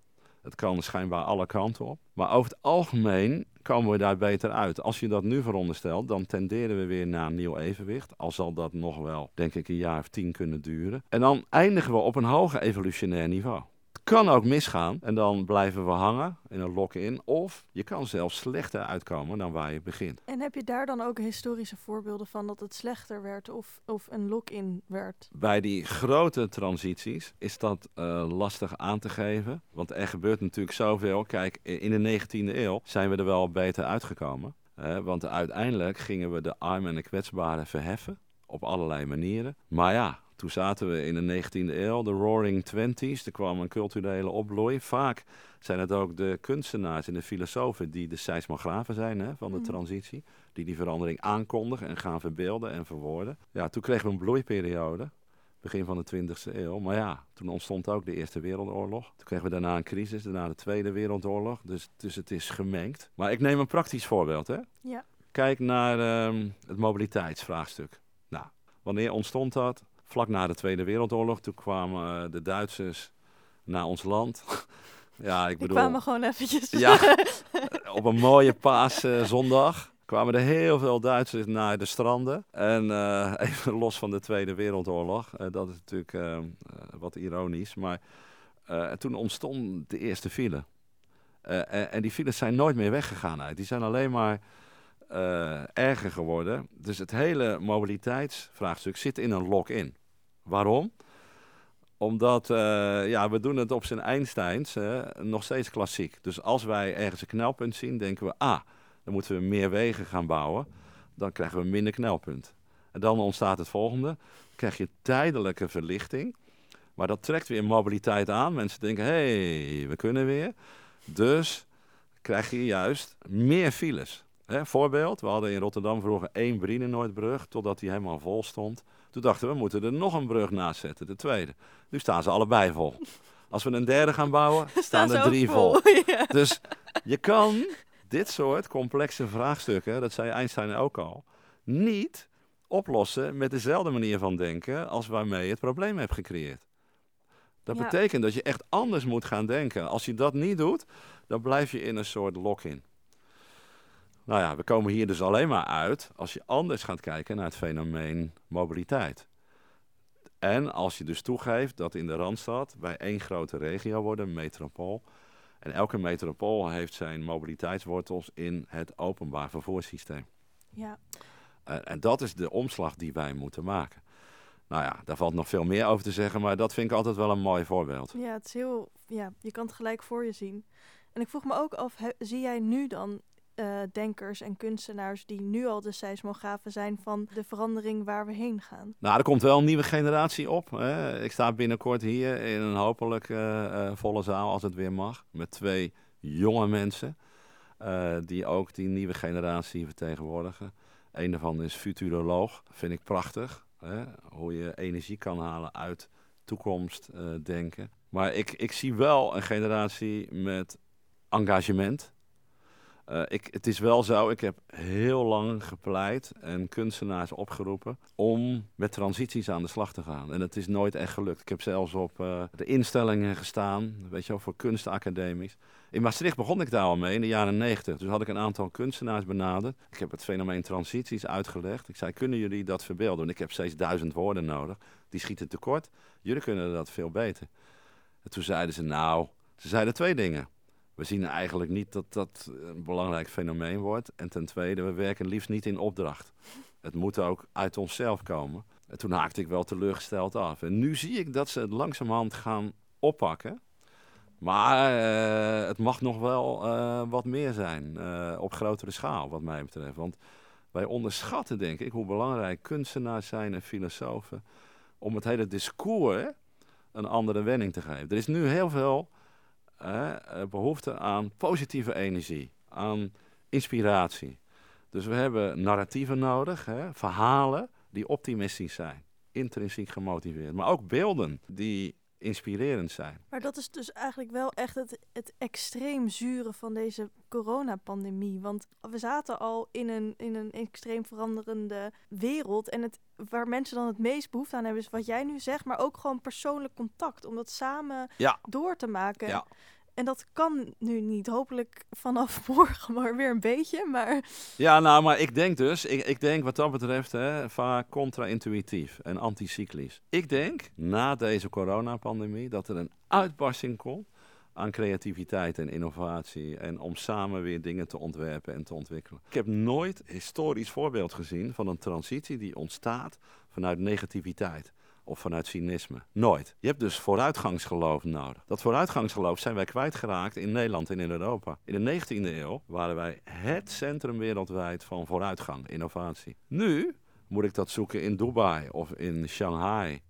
Het kan schijnbaar alle kanten op. Maar over het algemeen komen we daar beter uit. Als je dat nu veronderstelt, dan tenderen we weer naar een nieuw evenwicht. Al zal dat nog wel, denk ik, een jaar of tien kunnen duren. En dan eindigen we op een hoger evolutionair niveau kan ook misgaan en dan blijven we hangen in een lock-in. Of je kan zelfs slechter uitkomen dan waar je begint. En heb je daar dan ook historische voorbeelden van dat het slechter werd of, of een lock-in werd? Bij die grote transities is dat uh, lastig aan te geven. Want er gebeurt natuurlijk zoveel. Kijk, in de 19e eeuw zijn we er wel beter uitgekomen. want uiteindelijk gingen we de armen en de kwetsbaren verheffen. Op allerlei manieren. Maar ja, toen zaten we in de 19e eeuw, de Roaring Twenties. Er kwam een culturele opbloei. Vaak zijn het ook de kunstenaars en de filosofen die de seismografen zijn hè, van de mm. transitie. Die die verandering aankondigen en gaan verbeelden en verwoorden. Ja, toen kregen we een bloeiperiode, begin van de 20e eeuw. Maar ja, toen ontstond ook de Eerste Wereldoorlog. Toen kregen we daarna een crisis, daarna de Tweede Wereldoorlog. Dus, dus het is gemengd. Maar ik neem een praktisch voorbeeld. Hè. Ja. Kijk naar ehm, het mobiliteitsvraagstuk. Nou, wanneer ontstond dat? Vlak na de Tweede Wereldoorlog. Toen kwamen uh, de Duitsers naar ons land. ja, ik bedoel... Die kwamen gewoon eventjes. Ja, op een mooie paaszondag kwamen er heel veel Duitsers naar de stranden. En uh, even los van de Tweede Wereldoorlog. Uh, dat is natuurlijk wat ironisch. Maar toen ontstond de eerste file. En, en, die files zijn nooit meer weggegaan uit. Die zijn alleen maar erger geworden. Dus het hele mobiliteitsvraagstuk zit in een lock-in. Waarom? Omdat uh, ja, we doen het op zijn Einsteins nog steeds klassiek. Dus als wij ergens een knelpunt zien, denken we... ah, dan moeten we meer wegen gaan bouwen. Dan krijgen we minder knelpunt. En dan ontstaat het volgende. Krijg je tijdelijke verlichting. Maar dat trekt weer mobiliteit aan. Mensen denken, hey, we kunnen weer. Dus krijg je juist meer files. Hè, voorbeeld, we hadden in Rotterdam vroeger één Brienenoordbrug... totdat die helemaal vol stond... Toen dachten we, we moeten er nog een brug naast zetten, de tweede. Nu staan ze allebei vol. Als we een derde gaan bouwen, staan, er drie vol. Dus je kan dit soort complexe vraagstukken, dat zei Einstein ook al, niet oplossen met dezelfde manier van denken als waarmee je het probleem hebt gecreëerd. Dat betekent dat je echt anders moet gaan denken. Als je dat niet doet, dan blijf je in een soort lock-in. Nou ja, we komen hier dus alleen maar uit als je anders gaat kijken naar het fenomeen mobiliteit. En als je dus toegeeft dat in de Randstad wij één grote regio worden, een metropool. En elke metropool heeft zijn mobiliteitswortels in het openbaar vervoerssysteem. Ja. En, en dat is de omslag die wij moeten maken. Nou ja, daar valt nog veel meer over te zeggen, maar dat vind ik altijd wel een mooi voorbeeld. Ja, het is heel, ja, je kan het gelijk voor je zien. En ik vroeg me ook af, zie jij nu dan uh, denkers en kunstenaars die nu al de seismografen zijn van de verandering waar we heen gaan. Nou, er komt wel een nieuwe generatie op. Hè. Ik sta binnenkort hier in een hopelijk uh, volle zaal als het weer mag. Met twee jonge mensen die ook die nieuwe generatie vertegenwoordigen. Een daarvan is futuroloog. Vind ik prachtig. Hè. Hoe je energie kan halen uit toekomstdenken. maar ik, ik zie wel een generatie met engagement uh, ik, het is wel zo, ik heb heel lang gepleit en kunstenaars opgeroepen om met transities aan de slag te gaan. En het is nooit echt gelukt. Ik heb zelfs op uh, de instellingen gestaan, weet je wel, voor kunstacademies. In Maastricht begon ik daar al mee in de jaren 90. Dus had ik een aantal kunstenaars benaderd. Ik heb het fenomeen transities uitgelegd. Ik zei, kunnen jullie dat verbeelden? En ik heb steeds duizend woorden nodig. Die schieten tekort. Jullie kunnen dat veel beter. En toen zeiden ze, nou, ze zeiden twee dingen we zien eigenlijk niet dat dat een belangrijk fenomeen wordt. En ten tweede, we werken liefst niet in opdracht. Het moet ook uit onszelf komen. En toen haakte ik wel teleurgesteld af. En nu zie ik dat ze het langzamerhand gaan oppakken. Maar eh, het mag nog wel eh, wat meer zijn eh, op grotere schaal, wat mij betreft. Want wij onderschatten, denk ik, hoe belangrijk kunstenaars zijn en filosofen om het hele discours een andere wending te geven. Er is nu heel veel behoefte aan positieve energie, aan inspiratie. Dus we hebben narratieven nodig, hè, verhalen die optimistisch zijn, intrinsiek gemotiveerd. Maar ook beelden die inspirerend zijn. Maar dat is dus eigenlijk wel echt het, het extreem zure van deze coronapandemie. Want we zaten al in een, in een extreem veranderende wereld. En het, waar mensen dan het meest behoefte aan hebben, is wat jij nu zegt, maar ook gewoon persoonlijk contact. Om dat samen door te maken. Ja. En dat kan nu niet. Hopelijk vanaf morgen maar weer een beetje. Maar... Ja, nou, maar ik denk dus, ik, ik denk wat dat betreft hè, vaak contra-intuïtief en anticyclisch. Ik denk na deze coronapandemie dat er een uitbarsting komt aan creativiteit en innovatie en om samen weer dingen te ontwerpen en te ontwikkelen. Ik heb nooit historisch voorbeeld gezien van een transitie die ontstaat vanuit negativiteit of vanuit cynisme. Nooit. Je hebt dus vooruitgangsgeloof nodig. Dat vooruitgangsgeloof zijn wij kwijtgeraakt in Nederland en in Europa. In de 19e eeuw waren wij het centrum wereldwijd van vooruitgang, innovatie. Nu moet ik dat zoeken in Dubai of in Shanghai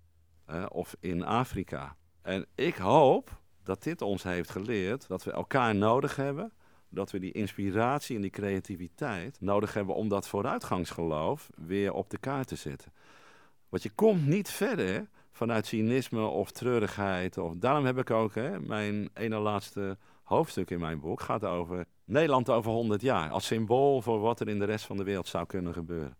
of in Afrika. En ik hoop dat dit ons heeft geleerd dat we elkaar nodig hebben dat we die inspiratie en die creativiteit nodig hebben om dat vooruitgangsgeloof weer op de kaart te zetten. Want je komt niet verder vanuit cynisme of treurigheid. Of, daarom heb ik ook hè, mijn ene laatste hoofdstuk in mijn boek gaat over Nederland over 100 jaar. Als symbool voor wat er in de rest van de wereld zou kunnen gebeuren.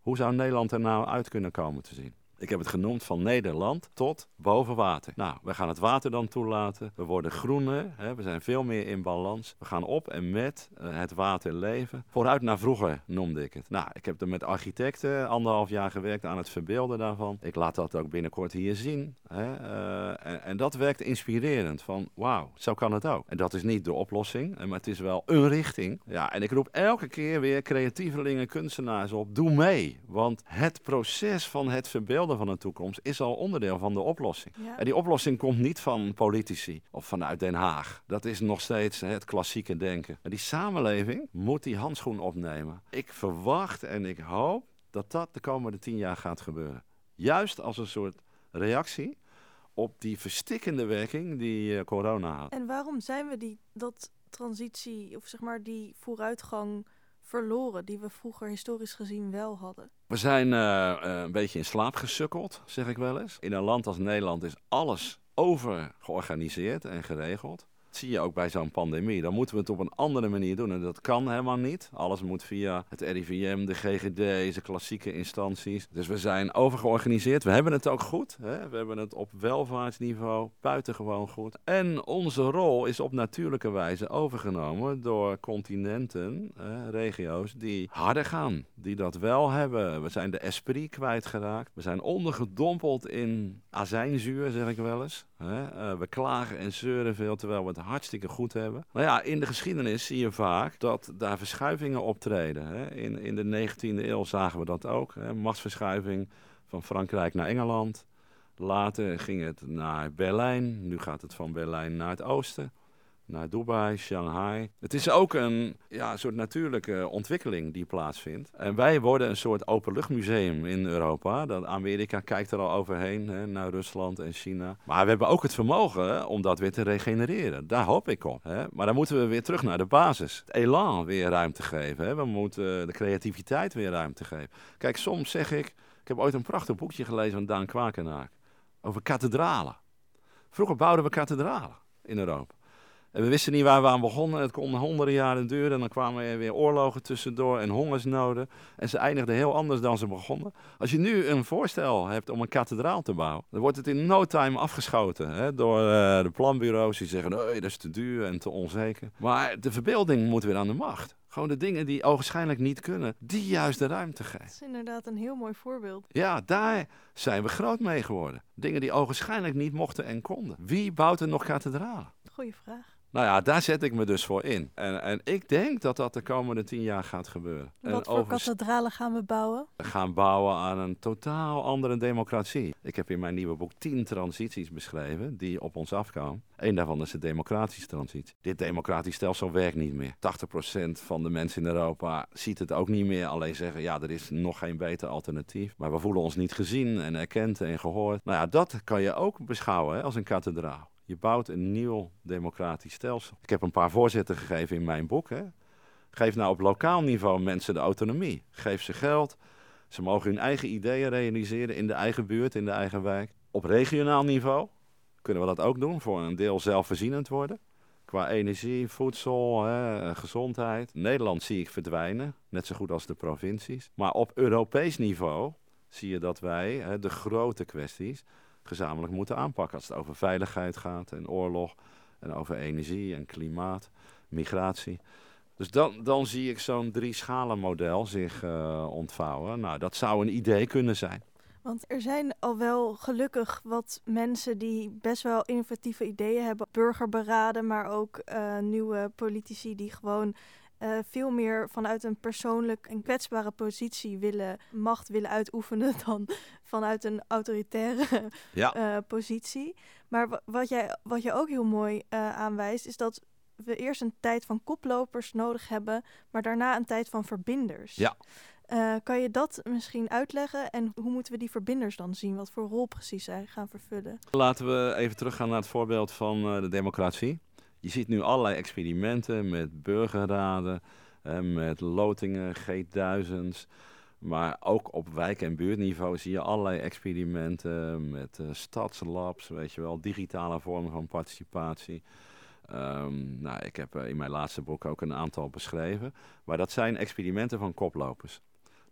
Hoe zou Nederland er nou uit kunnen komen te zien? Ik heb het genoemd van Nederland tot boven water. Nou, we gaan het water dan toelaten. We worden groener. Hè, we zijn veel meer in balans. We gaan op en met uh, het water leven. Vooruit naar vroeger noemde ik het. Nou, ik heb er met architecten anderhalf jaar gewerkt aan het verbeelden daarvan. Ik laat dat ook binnenkort hier zien. Hè, uh, en, dat werkt inspirerend. Van wauw, zo kan het ook. En dat is niet de oplossing, maar het is wel een richting. Ja, en ik roep elke keer weer creatievelingen, kunstenaars op. Doe mee. Want het proces van het verbeelden van de toekomst is al onderdeel van de oplossing. En die oplossing komt niet van politici of vanuit Den Haag. Dat is nog steeds het klassieke denken. En die samenleving moet die handschoen opnemen. Ik verwacht en ik hoop dat dat de komende tien jaar gaat gebeuren. Juist als een soort reactie op die verstikkende werking die eh, corona had. En waarom zijn we die, dat transitie, of zeg maar die vooruitgang verloren die we vroeger historisch gezien wel hadden? We zijn uh, een beetje in slaap gesukkeld, zeg ik wel eens. In een land als Nederland is alles over georganiseerd en geregeld zie je ook bij zo'n pandemie. Dan moeten we het op een andere manier doen. En dat kan helemaal niet. Alles moet via het RIVM, de GGD, deze klassieke instanties. Dus we zijn overgeorganiseerd. We hebben het ook goed. Hè? We hebben het op welvaartsniveau buitengewoon goed. En onze rol is op natuurlijke wijze overgenomen door continenten, regio's die harder gaan. Die dat wel hebben. We zijn de esprit kwijtgeraakt. We zijn ondergedompeld in azijnzuur, zeg ik wel eens. Uh, we klagen en zeuren veel, terwijl we het hartstikke goed hebben. Nou ja, in de geschiedenis zie je vaak dat daar verschuivingen optreden. In, in de 19e eeuw zagen we dat ook. Hè? Machtsverschuiving van Frankrijk naar Engeland. Later ging het naar Berlijn. Nu gaat het van Berlijn naar het oosten naar Dubai, Shanghai. Het is ook een ja, soort natuurlijke ontwikkeling die plaatsvindt. En wij worden een soort openluchtmuseum in Europa. Dat Amerika kijkt er al overheen hè, naar Rusland en China. Maar we hebben ook het vermogen om dat weer te regenereren. Daar hoop ik op. Hè. Maar dan moeten we weer terug naar de basis. Het elan weer ruimte geven. We moeten de creativiteit weer ruimte geven. Kijk, soms zeg ik... Ik heb ooit een prachtig boekje gelezen van Daan Kwakenaar. Over kathedralen. Vroeger bouwden we kathedralen in Europa. En we wisten niet waar we aan begonnen. Het kon honderden jaren duren. En dan kwamen er weer oorlogen tussendoor en hongersnoden. En ze eindigden heel anders dan ze begonnen. Als je nu een voorstel hebt om een kathedraal te bouwen, dan wordt het in no time afgeschoten hè, door uh, de planbureaus die zeggen: nee, dat is te duur en te onzeker. Maar de verbeelding moet weer aan de macht. Gewoon de dingen die ogenschijnlijk niet kunnen, die juist de ruimte geven. Dat is inderdaad een heel mooi voorbeeld. Ja, daar zijn we groot mee geworden. Dingen die ogenschijnlijk niet mochten en konden. Wie bouwt er nog kathedralen? Goeie vraag. Nou ja, daar zet ik me dus voor in. En, en ik denk dat dat de komende tien jaar gaat gebeuren. Wat en voor kathedralen gaan we bouwen? We gaan bouwen aan een totaal andere democratie. Ik heb in mijn nieuwe boek tien transities beschreven die op ons afkomen. Eén daarvan is de democratische transitie. Dit democratisch stelsel werkt niet meer. 80% van de mensen in Europa ziet het ook niet meer. Alleen zeggen, ja, er is nog geen beter alternatief. Maar we voelen ons niet gezien en erkend en gehoord. Nou ja, dat kan je ook beschouwen hè, als een kathedraal. Je bouwt een nieuw democratisch stelsel. Ik heb een paar voorzetten gegeven in mijn boek. Hè. Geef nou op lokaal niveau mensen de autonomie. Geef ze geld. Ze mogen hun eigen ideeën realiseren in de eigen buurt, in de eigen wijk. Op regionaal niveau kunnen we dat ook doen, voor een deel zelfvoorzienend worden. Qua energie, voedsel, hè, gezondheid. Nederland zie ik verdwijnen, net zo goed als de provincies. Maar op Europees niveau zie je dat wij hè, de grote kwesties gezamenlijk moeten aanpakken. Als het over veiligheid gaat en oorlog en over energie en klimaat, migratie. Dus dan, dan zie ik zo'n drie schalen model zich uh, ontvouwen. Nou, dat zou een idee kunnen zijn. Want er zijn al wel gelukkig wat mensen die best wel innovatieve ideeën hebben. Burgerberaden, maar ook uh, nieuwe politici die gewoon uh, veel meer vanuit een persoonlijk en kwetsbare positie willen macht willen uitoefenen dan vanuit een autoritaire ja. uh, positie. Maar wat jij, wat je ook heel mooi uh, aanwijst, is dat we eerst een tijd van koplopers nodig hebben, maar daarna een tijd van verbinders. Ja. kan je dat misschien uitleggen en hoe moeten we die verbinders dan zien? Wat voor rol precies zij gaan vervullen? Laten we even teruggaan naar het voorbeeld van de democratie. Je ziet nu allerlei experimenten met burgerraden, met lotingen, G1000's. Maar ook op wijk- en buurtniveau zie je allerlei experimenten met uh, stadslabs, weet je wel, digitale vormen van participatie. Um, nou, ik heb in mijn laatste boek ook een aantal beschreven. Maar dat zijn experimenten van koplopers.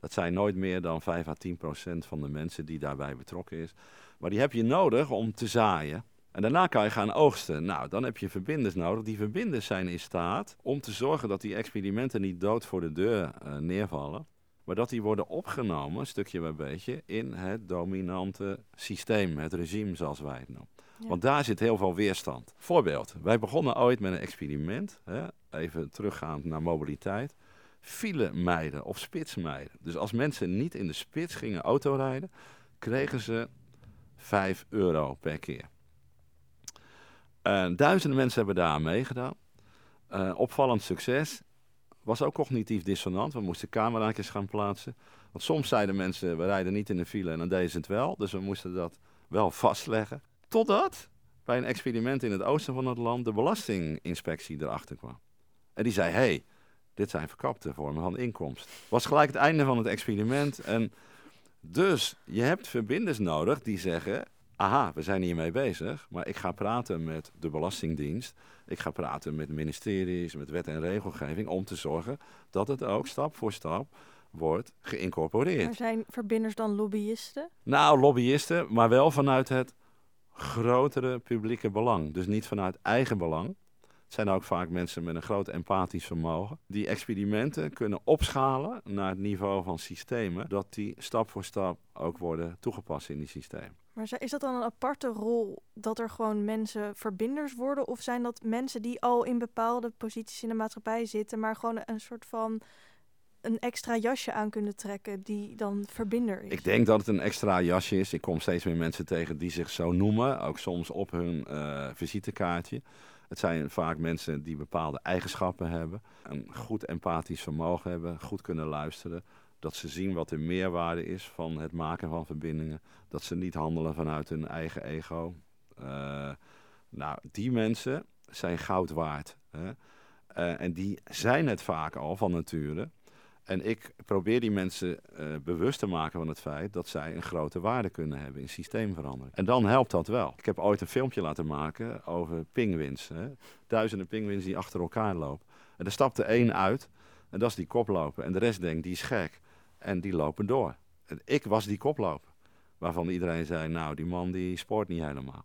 Dat zijn nooit meer dan 5 à 10 procent van de mensen die daarbij betrokken is. Maar die heb je nodig om te zaaien. En daarna kan je gaan oogsten. Nou, dan heb je verbinders nodig. Die verbinders zijn in staat om te zorgen dat die experimenten niet dood voor de deur uh, neervallen. Maar dat die worden opgenomen, stukje bij beetje, in het dominante systeem, het regime zoals wij het noemen. Want daar zit heel veel weerstand. Voorbeeld, wij begonnen ooit met een experiment, hè, even teruggaand naar mobiliteit. Filemeiden of spitsmeiden. Dus als mensen niet in de spits gingen autorijden, kregen ze 5 euro per keer. Uh, duizenden mensen hebben daar meegedaan. Uh, opvallend succes. Was ook cognitief dissonant. We moesten camera's gaan plaatsen. Want soms zeiden mensen, we rijden niet in de file en dan deden ze het wel. Dus we moesten dat wel vastleggen. Totdat bij een experiment in het oosten van het land de belastinginspectie erachter kwam. En die zei, hey, dit zijn verkapte vormen van inkomst. Was gelijk het einde van het experiment. En dus je hebt verbinders nodig die zeggen, aha, we zijn hiermee bezig, maar ik ga praten met de Belastingdienst. Ik ga praten met ministeries, met wet en regelgeving, om te zorgen dat het ook stap voor stap wordt geïncorporeerd. Maar zijn verbinders dan lobbyisten? Nou, lobbyisten, maar wel vanuit het grotere publieke belang. Dus niet vanuit eigen belang. Het zijn ook vaak mensen met een groot empathisch vermogen. Die experimenten kunnen opschalen naar het niveau van systemen, dat die stap voor stap ook worden toegepast in die systemen. Maar is dat dan een aparte rol dat er gewoon mensen verbinders worden? Of zijn dat mensen die al in bepaalde posities in de maatschappij zitten, maar gewoon een soort van een extra jasje aan kunnen trekken die dan verbinder is? Ik denk dat het een extra jasje is. Ik kom steeds meer mensen tegen die zich zo noemen, ook soms op hun uh, visitekaartje. Het zijn vaak mensen die bepaalde eigenschappen hebben, een goed empathisch vermogen hebben, goed kunnen luisteren, dat ze zien wat de meerwaarde is van het maken van verbindingen. Dat ze niet handelen vanuit hun eigen ego. Uh, nou, die mensen zijn goud waard. Hè? Uh, en die zijn het vaak al van nature. En ik probeer die mensen uh, bewust te maken van het feit dat zij een grote waarde kunnen hebben in systeemverandering. En dan helpt dat wel. Ik heb ooit een filmpje laten maken over pinguïns. Duizenden pinguïns die achter elkaar lopen. En er stapte één uit. En dat is die koploper. En de rest denkt, die is gek. En die lopen door. Ik was die koploper. Waarvan iedereen zei, nou, die man die sport niet helemaal.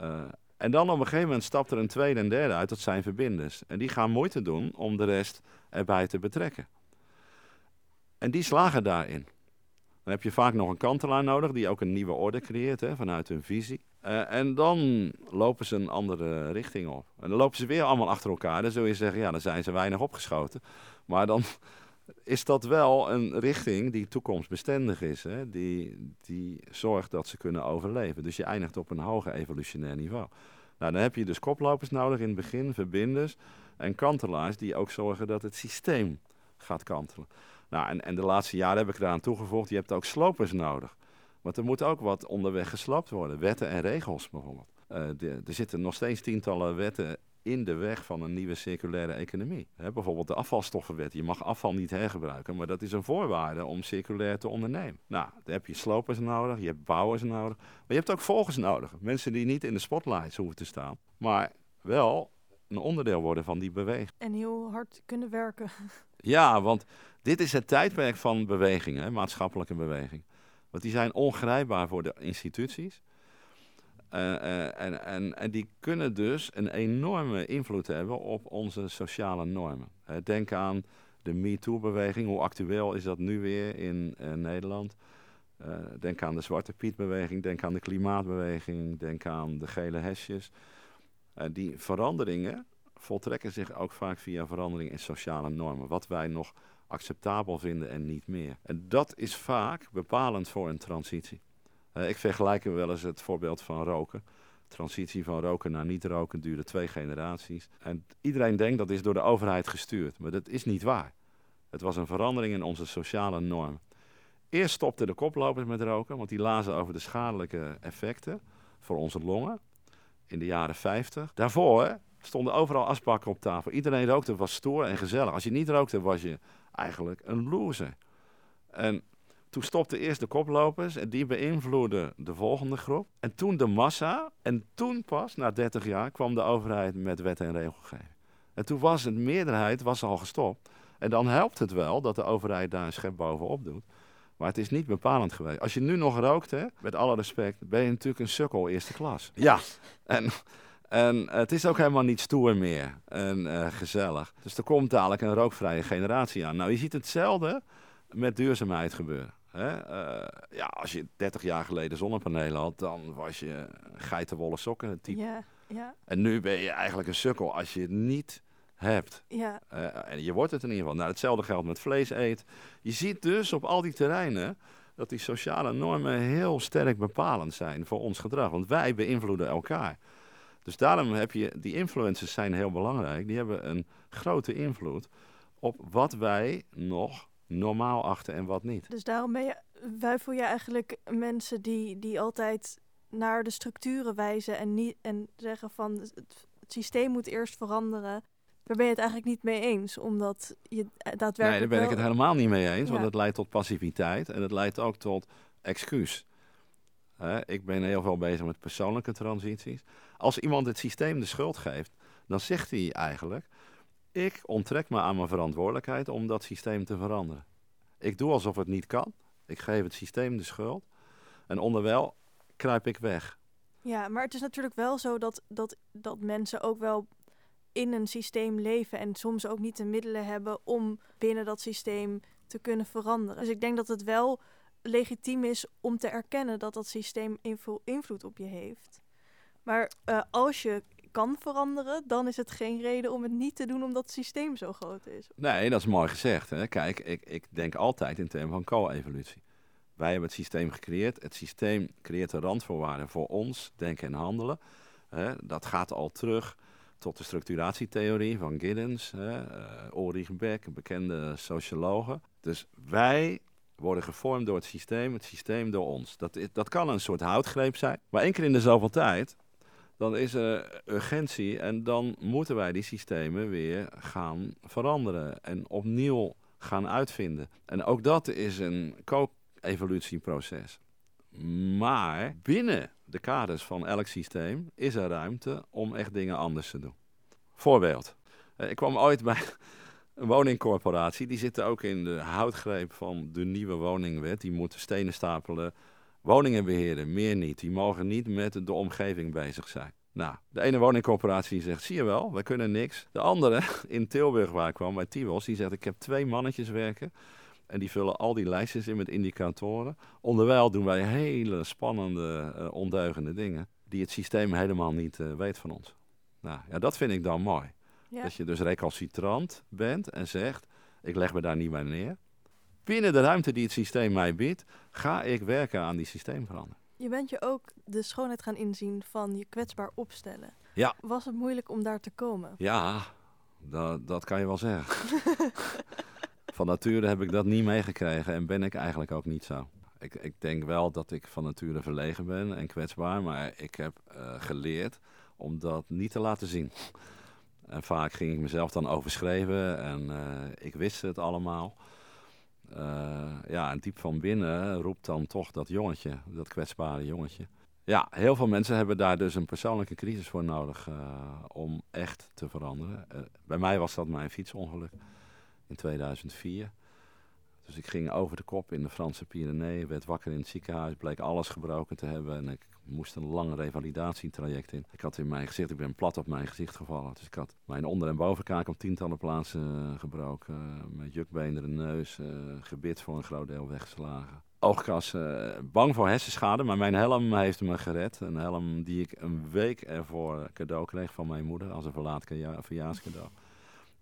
Uh, en dan op een gegeven moment stapt er een tweede en derde uit, dat zijn verbinders. En die gaan moeite doen om de rest erbij te betrekken. En die slagen daarin. Dan heb je vaak nog een kantelaar nodig die ook een nieuwe orde creëert hè, vanuit hun visie. Eh, en dan lopen ze een andere richting op. En dan lopen ze weer allemaal achter elkaar. Dan zul je zeggen, ja, dan zijn ze weinig opgeschoten. Maar dan is dat wel een richting die toekomstbestendig is. Hè? Die, die zorgt dat ze kunnen overleven. Dus je eindigt op een hoger evolutionair niveau. Nou, dan heb je dus koplopers nodig in het begin, verbinders en kantelaars die ook zorgen dat het systeem gaat kantelen. Nou, en, en de laatste jaren heb ik eraan toegevoegd, je hebt ook slopers nodig. Want er moet ook wat onderweg gesloopt worden. Wetten en regels bijvoorbeeld. De, er zitten nog steeds tientallen wetten in de weg van een nieuwe circulaire economie. bijvoorbeeld de afvalstoffenwet. Je mag afval niet hergebruiken, maar dat is een voorwaarde om circulair te ondernemen. Nou, dan heb je slopers nodig, je hebt bouwers nodig, maar je hebt ook volgers nodig. Mensen die niet in de spotlights hoeven te staan, maar wel een onderdeel worden van die beweging. En heel hard kunnen werken. Ja, want dit is het tijdperk van bewegingen, maatschappelijke beweging. Want die zijn ongrijpbaar voor de instituties. Uh, uh, en, en, en die kunnen dus een enorme invloed hebben op onze sociale normen. Denk aan de MeToo-beweging. Hoe actueel is dat nu weer in Nederland? denk aan de Zwarte Piet-beweging. Denk aan de klimaatbeweging. Denk aan de gele hesjes. die veranderingen voltrekken zich ook vaak via verandering in sociale normen. Wat wij nog acceptabel vinden en niet meer. En dat is vaak bepalend voor een transitie. Uh, ik vergelijk wel eens het voorbeeld van roken. Transitie van roken naar niet roken duurde twee generaties. En iedereen denkt dat is door de overheid gestuurd, maar dat is niet waar. Het was een verandering in onze sociale norm. Eerst stopten de koplopers met roken, want die lazen over de schadelijke effecten voor onze longen in de jaren 50. Daarvoor stonden overal asbakken op tafel. Iedereen rookte, was stoer en gezellig. Als je niet rookte, was je eigenlijk een loser. En toen stopten eerst de koplopers en die beïnvloedden de volgende groep. En toen de massa. En toen pas, na 30 jaar, kwam de overheid met wet en regelgeving. En toen was het meerderheid was al gestopt. En dan helpt het wel dat de overheid daar een schep bovenop doet. Maar het is niet bepalend geweest. Als je nu nog rookt, hè, met alle respect, ben je natuurlijk een sukkel eerste klas. Ja, en, en het is ook helemaal niet stoer meer en uh, gezellig. Dus er komt dadelijk een rookvrije generatie aan. Nou, je ziet hetzelfde met duurzaamheid gebeuren. Hè? Uh, ja, als je 30 jaar geleden zonnepanelen had, dan was je geitenwolle sokken type. Ja, ja. En nu ben je eigenlijk een sukkel als je het niet hebt. Ja. Uh, en je wordt het in ieder geval. Nou, hetzelfde geldt met vlees eet. Je ziet dus op al die terreinen dat die sociale normen heel sterk bepalend zijn voor ons gedrag. Want wij beïnvloeden elkaar. Dus daarom heb je, die influencers zijn heel belangrijk. Die hebben een grote invloed op wat wij nog normaal achten en wat niet. Dus daarom ben je, wuifel je eigenlijk mensen die, die altijd naar de structuren wijzen en, niet, en zeggen van het, systeem moet eerst veranderen. Daar ben je het eigenlijk niet mee eens, omdat je daadwerkelijk. Nee, daar ben ik het helemaal niet mee eens, want het leidt tot passiviteit en het leidt ook tot excuus. ik ben heel veel bezig met persoonlijke transities. Als iemand het systeem de schuld geeft, dan zegt hij eigenlijk: ik onttrek me aan mijn verantwoordelijkheid om dat systeem te veranderen. Ik doe alsof het niet kan. Ik geef het systeem de schuld. En onderwijl kruip ik weg. Ja, maar het is natuurlijk wel zo dat, dat, dat mensen ook wel in een systeem leven en soms ook niet de middelen hebben om binnen dat systeem te kunnen veranderen. Dus ik denk dat het wel legitiem is om te erkennen dat dat systeem invloed op je heeft. Maar uh, als je kan veranderen, dan is het geen reden om het niet te doen omdat het systeem zo groot is. Nee, dat is mooi gezegd. Hè? Kijk, ik, ik denk altijd in termen van co-evolutie. Wij hebben het systeem gecreëerd. Het systeem creëert de randvoorwaarden voor ons denken en handelen. Hè? Dat gaat al terug tot de structuratietheorie van Giddens, hè? Uh, Beck, een bekende sociologe. Dus wij worden gevormd door het systeem, het systeem door ons. Dat, dat kan een soort houtgreep zijn. Maar één keer in de zoveel tijd dan is er urgentie en dan moeten wij die systemen weer gaan veranderen en opnieuw gaan uitvinden. En ook dat is een co-evolutieproces. Maar binnen de kaders van elk systeem is er ruimte om echt dingen anders te doen. Voorbeeld. Eh, ik kwam ooit bij een woningcorporatie. Die zitten ook in de houtgreep van de nieuwe woningwet. Die moeten stenen stapelen Woningen beheren, meer niet. Die mogen niet met de omgeving bezig zijn. Nou, de ene woningcorporatie zegt, zie je wel, wij kunnen niks. De andere, in Tilburg waar ik kwam, bij Tivos, die zegt, ik heb twee mannetjes werken. En die vullen al die lijstjes in met indicatoren. Onderwijl doen wij hele spannende, uh, ondeugende dingen. die het systeem helemaal niet eh, weet van ons. Nou, ja, dat vind ik dan mooi. Ja. Dat je dus recalcitrant bent en zegt, ik leg me daar niet bij neer. Binnen de ruimte die het systeem mij biedt, ga ik werken aan die systeemverandering. Je bent je ook de schoonheid gaan inzien van je kwetsbaar opstellen. Ja. Was het moeilijk om daar te komen? Ja, dat, dat kan je wel zeggen. van nature heb ik dat niet meegekregen en ben ik eigenlijk ook niet zo. Ik, ik denk wel dat ik van nature verlegen ben en kwetsbaar, maar ik heb eh, geleerd om dat niet te laten zien. En vaak ging ik mezelf dan overschreven en eh, ik wist het allemaal. Eh, ja, en diep van binnen roept dan toch dat jongetje, dat kwetsbare jongetje. Ja, heel veel mensen hebben daar dus een persoonlijke crisis voor nodig uh, om echt te veranderen. Uh, bij mij was dat mijn fietsongeluk in 2004. Dus ik ging over de kop in de Franse Pyreneeën, werd wakker in het ziekenhuis, bleek alles gebroken te hebben en ik moest een lang revalidatietraject in. Ik had in mijn gezicht, ik ben plat op mijn gezicht gevallen. Dus ik had mijn onder- en bovenkaak op tientallen plaatsen uh, gebroken. Uh, met jukbeenderen neus, uh, gebit voor een groot deel weggeslagen. Oogkas, bang voor hersenschade, maar mijn helm heeft me gered. Een helm die ik een week ervoor cadeau kreeg van mijn moeder als een verlaat verjaarscadeau.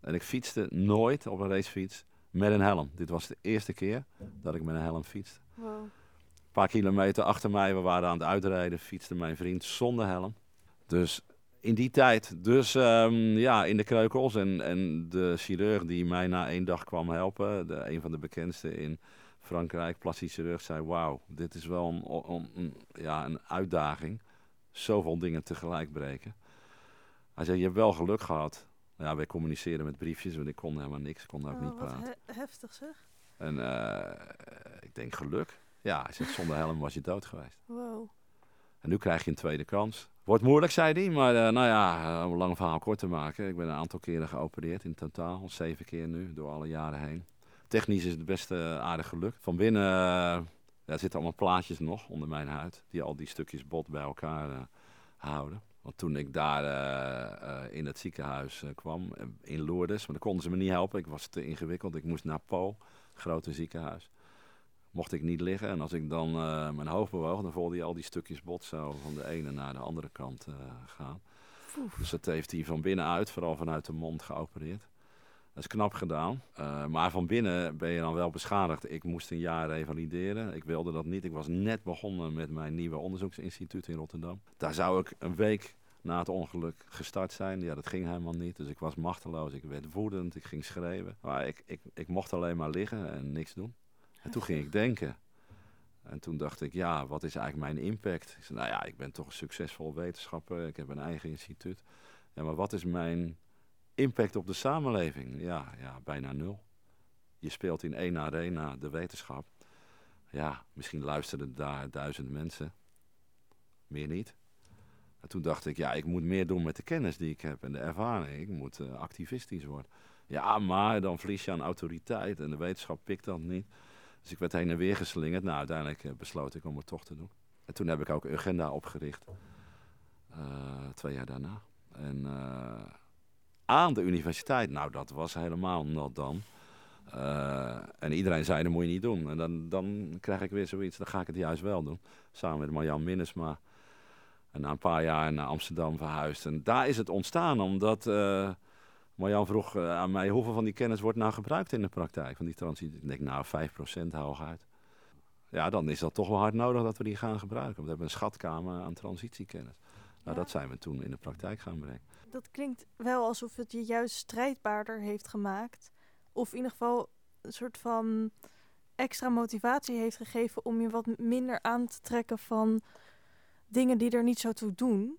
En ik fietste nooit op een racefiets met een helm. Dit was de eerste keer dat ik met een helm fietste. Wow. Een paar kilometer achter mij, we waren aan het uitrijden, fietste mijn vriend zonder helm. Dus in die tijd, dus um, ja, in de kreukels. En, en de chirurg die mij na één dag kwam helpen, de, een van de bekendste in Frankrijk, plastisch chirurg, zei: Wauw, dit is wel een, een, een, ja, een uitdaging. Zoveel dingen tegelijk breken. Hij zei: Je hebt wel geluk gehad. Ja, wij communiceerden met briefjes, want ik kon helemaal niks, ik kon ook Oh, niet praten. he- heftig zeg. En uh, ik denk geluk. Ja, hij zegt zonder helm was je dood geweest. Wow. En nu krijg je een tweede kans. Wordt moeilijk, zei hij. Maar uh, nou ja, om een lang verhaal kort te maken. Ik ben een aantal keren geopereerd in totaal. Zeven keer nu, door alle jaren heen. Technisch is het best uh, aardig gelukt. Van binnen ja, zitten allemaal plaatjes nog onder mijn huid. Die al die stukjes bot bij elkaar houden. Want toen ik daar in het ziekenhuis kwam, in Lourdes. Maar dan konden ze me niet helpen. Ik was te ingewikkeld. Ik moest naar Po, grote ziekenhuis mocht ik niet liggen. En als ik dan mijn hoofd bewoog, dan voelde je al die stukjes bot zo van de ene naar de andere kant gaan. Oef. Dus dat heeft hij van binnenuit, vooral vanuit de mond, geopereerd. Dat is knap gedaan. Uh, maar van binnen ben je dan wel beschadigd. Ik moest een jaar revalideren. Ik wilde dat niet. Ik was net begonnen met mijn nieuwe onderzoeksinstituut in Rotterdam. Daar zou ik een week na het ongeluk gestart zijn. Ja, dat ging helemaal niet. Dus ik was machteloos. Ik werd woedend. Ik ging schreeuwen. Maar ik, ik, ik mocht alleen maar liggen en niks doen. En toen ging ik denken. En toen dacht ik, ja, wat is eigenlijk mijn impact? Ik zei, nou ja, ik ben toch succesvol wetenschapper. Ik heb een eigen instituut. Ja, maar wat is mijn impact op de samenleving? Ja, ja bijna nul. Je speelt in één arena de wetenschap. Ja, misschien luisterden daar duizend mensen. Meer niet. En toen dacht ik, ja, ik moet meer doen met de kennis die ik heb en de ervaring. Ik moet uh, activistisch worden. Ja, maar dan verlies je aan autoriteit en de wetenschap pikt dat niet. Dus ik werd heen en weer geslingerd. Nou, uiteindelijk uh, besloot ik om het toch te doen. En toen heb ik ook Agenda opgericht. Uh, twee jaar daarna. En aan de universiteit, nou dat was helemaal not dan. Uh, en iedereen zei, dat moet je niet doen. En dan, dan krijg ik weer zoiets, dan ga ik het juist wel doen. Samen met Marjan Minnesma. En na een paar jaar naar Amsterdam verhuisd. En daar is het ontstaan, omdat... Uh, Marjan vroeg uh, aan mij, hoeveel van die kennis wordt nou gebruikt in de praktijk? Van die transitie. Ik denk, nou, 5% hooguit. Ja, dan is dat toch wel hard nodig dat we die gaan gebruiken. Want we hebben een schatkamer aan transitiekennis. Nou, dat zijn we toen in de praktijk gaan brengen. Dat klinkt wel alsof het je juist strijdbaarder heeft gemaakt. Of in ieder geval een soort van extra motivatie heeft gegeven om je wat minder aan te trekken van dingen die er niet zo toe doen.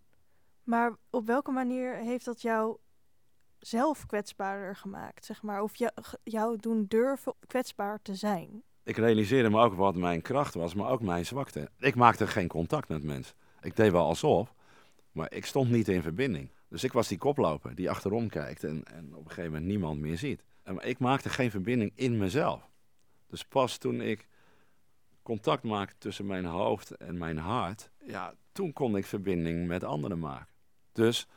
Maar op welke manier heeft dat jou zelf kwetsbaarder gemaakt, zeg maar? Of jou, jou doen durven kwetsbaar te zijn? Ik realiseerde me ook wat mijn kracht was, maar ook mijn zwakte. Ik maakte geen contact met mensen. Ik deed wel alsof, maar ik stond niet in verbinding. Dus ik was die koploper die achterom kijkt en, en op een gegeven moment niemand meer ziet. En ik maakte geen verbinding in mezelf. Dus pas toen ik contact maakte tussen mijn hoofd en mijn hart, ja, toen kon ik verbinding met anderen maken. Dus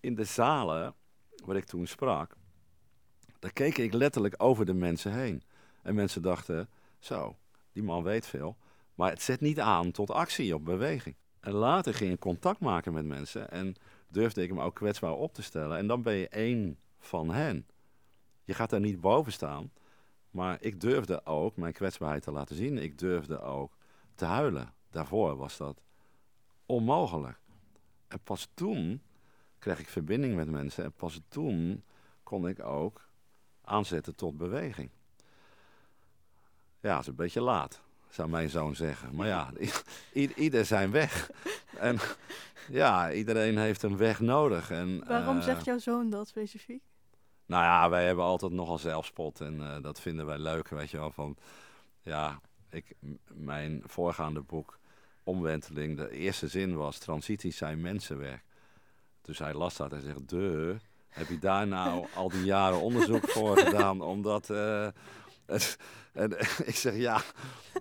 in de zalen waar ik toen sprak, daar keek ik letterlijk over de mensen heen. En mensen dachten, zo, die man weet veel, maar het zet niet aan tot actie op beweging. En later ging ik contact maken met mensen en durfde ik me ook kwetsbaar op te stellen. En dan ben je één van hen. Je gaat daar niet boven staan. Maar ik durfde ook mijn kwetsbaarheid te laten zien. Ik durfde ook te huilen. Daarvoor was dat onmogelijk. En pas toen kreeg ik verbinding met mensen. En pas toen kon ik ook aanzetten tot beweging. Ja, dat is een beetje laat, zou mijn zoon zeggen. Maar ja, ieder zijn weg. En ja, iedereen heeft een weg nodig. En, Waarom uh, zegt jouw zoon dat specifiek? Nou ja, wij hebben altijd nogal zelfspot en uh, dat vinden wij leuk, weet je wel. Van, ja, ik, mijn voorgaande boek, Omwenteling, de eerste zin was, transities zijn mensenwerk. Dus hij las dat en zegt, de, heb je daar nou al die jaren onderzoek voor gedaan? Omdat, uh, en ik zeg ja,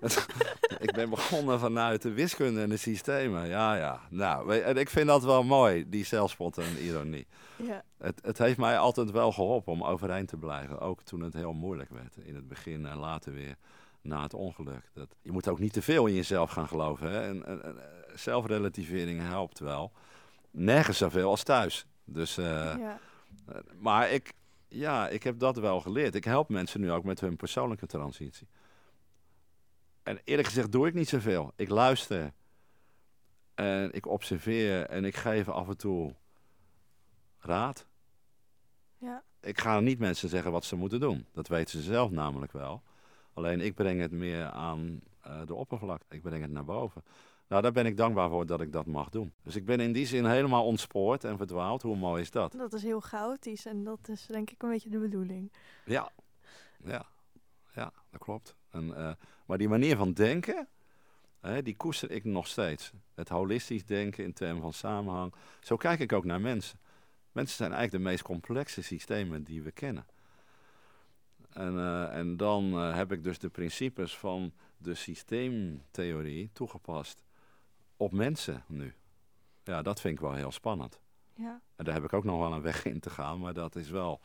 ik ben begonnen vanuit de wiskunde en de systemen. Ja, ja. Nou, en ik vind dat wel mooi, die zelfspot en ironie. Ja. Het, het heeft mij altijd wel geholpen om overeind te blijven. Ook toen het heel moeilijk werd. In het begin en later weer na het ongeluk. Dat, je moet ook niet te veel in jezelf gaan geloven. Hè? En, en, zelfrelativering helpt wel. Nergens zoveel als thuis. Dus, uh, ja. Maar ik, ja, ik heb dat wel geleerd. Ik help mensen nu ook met hun persoonlijke transitie. En eerlijk gezegd doe ik niet zoveel. Ik luister. En ik observeer en ik geef af en toe raad. Ja. Ik ga niet mensen zeggen wat ze moeten doen. Dat weten ze zelf namelijk wel. Alleen ik breng het meer aan uh, de oppervlakte. Ik breng het naar boven. Nou, daar ben ik dankbaar voor dat ik dat mag doen. Dus ik ben in die zin helemaal ontspoord en verdwaald. Hoe mooi is dat? Dat is heel chaotisch en dat is denk ik een beetje de bedoeling. Ja, ja, ja dat klopt. En, uh, maar die manier van denken, hè, die koester ik nog steeds. Het holistisch denken in termen van samenhang. Zo kijk ik ook naar mensen. Mensen zijn eigenlijk de meest complexe systemen die we kennen. En, uh, en dan uh, heb ik dus de principes van de systeemtheorie toegepast op mensen nu. Ja, dat vind ik wel heel spannend. Ja. En daar heb ik ook nog wel een weg in te gaan, maar dat is wel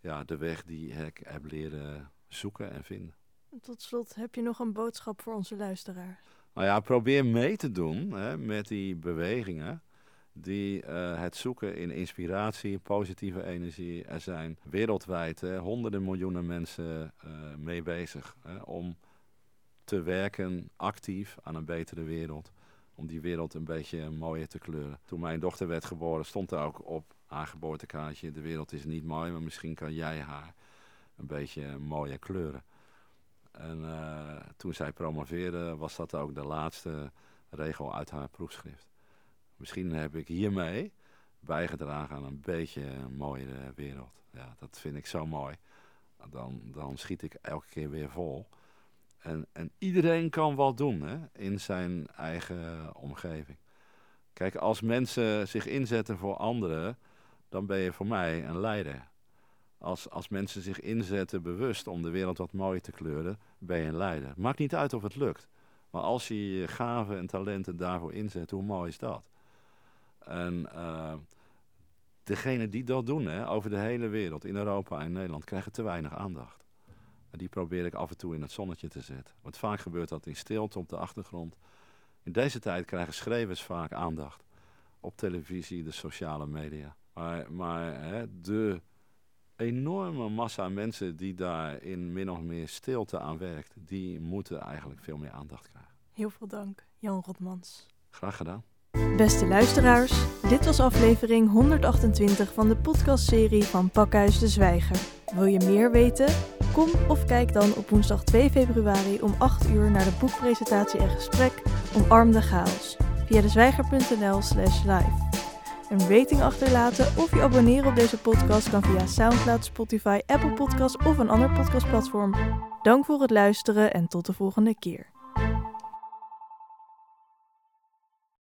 ja, de weg die ik heb leren zoeken en vinden. Tot slot, heb je nog een boodschap voor onze luisteraar? Nou ja, probeer mee te doen hè, met die bewegingen die uh, het zoeken in inspiratie, positieve energie. Er zijn wereldwijd hè, honderden miljoenen mensen uh, mee bezig hè, om te werken actief aan een betere wereld om die wereld een beetje mooier te kleuren. Toen mijn dochter werd geboren stond er ook op haar geboortekaartje... de wereld is niet mooi, maar misschien kan jij haar een beetje mooier kleuren. En uh, toen zij promoveerde was dat ook de laatste regel uit haar proefschrift. Misschien heb ik hiermee bijgedragen aan een beetje een mooiere wereld. Ja, dat vind ik zo mooi. Dan, dan schiet ik elke keer weer vol... En, en iedereen kan wat doen hè, in zijn eigen omgeving. Kijk, als mensen zich inzetten voor anderen, dan ben je voor mij een leider. Als, als mensen zich inzetten bewust om de wereld wat mooier te kleuren, ben je een leider. Maakt niet uit of het lukt. Maar als je je gaven en talenten daarvoor inzet, hoe mooi is dat? En uh, degenen die dat doen, hè, over de hele wereld, in Europa en Nederland, krijgen te weinig aandacht die probeer ik af en toe in het zonnetje te zetten. Want vaak gebeurt dat in stilte op de achtergrond. In deze tijd krijgen schrijvers vaak aandacht. Op televisie, de sociale media. Maar, maar hè, de enorme massa mensen die daar in min of meer stilte aan werkt, die moeten eigenlijk veel meer aandacht krijgen. Heel veel dank, Jan Rotmans. Graag gedaan. Beste luisteraars, dit was aflevering 128 van de podcastserie van Pakhuis de Zwijger. Wil je meer weten? Kom of kijk dan op woensdag 2 februari om 8 uur naar de boekpresentatie en gesprek Omarm de Chaos via dezwijger.nl slash live. Een rating achterlaten of je abonneren op deze podcast kan via Soundcloud, Spotify, Apple Podcasts of een ander podcastplatform. Dank voor het luisteren en tot de volgende keer.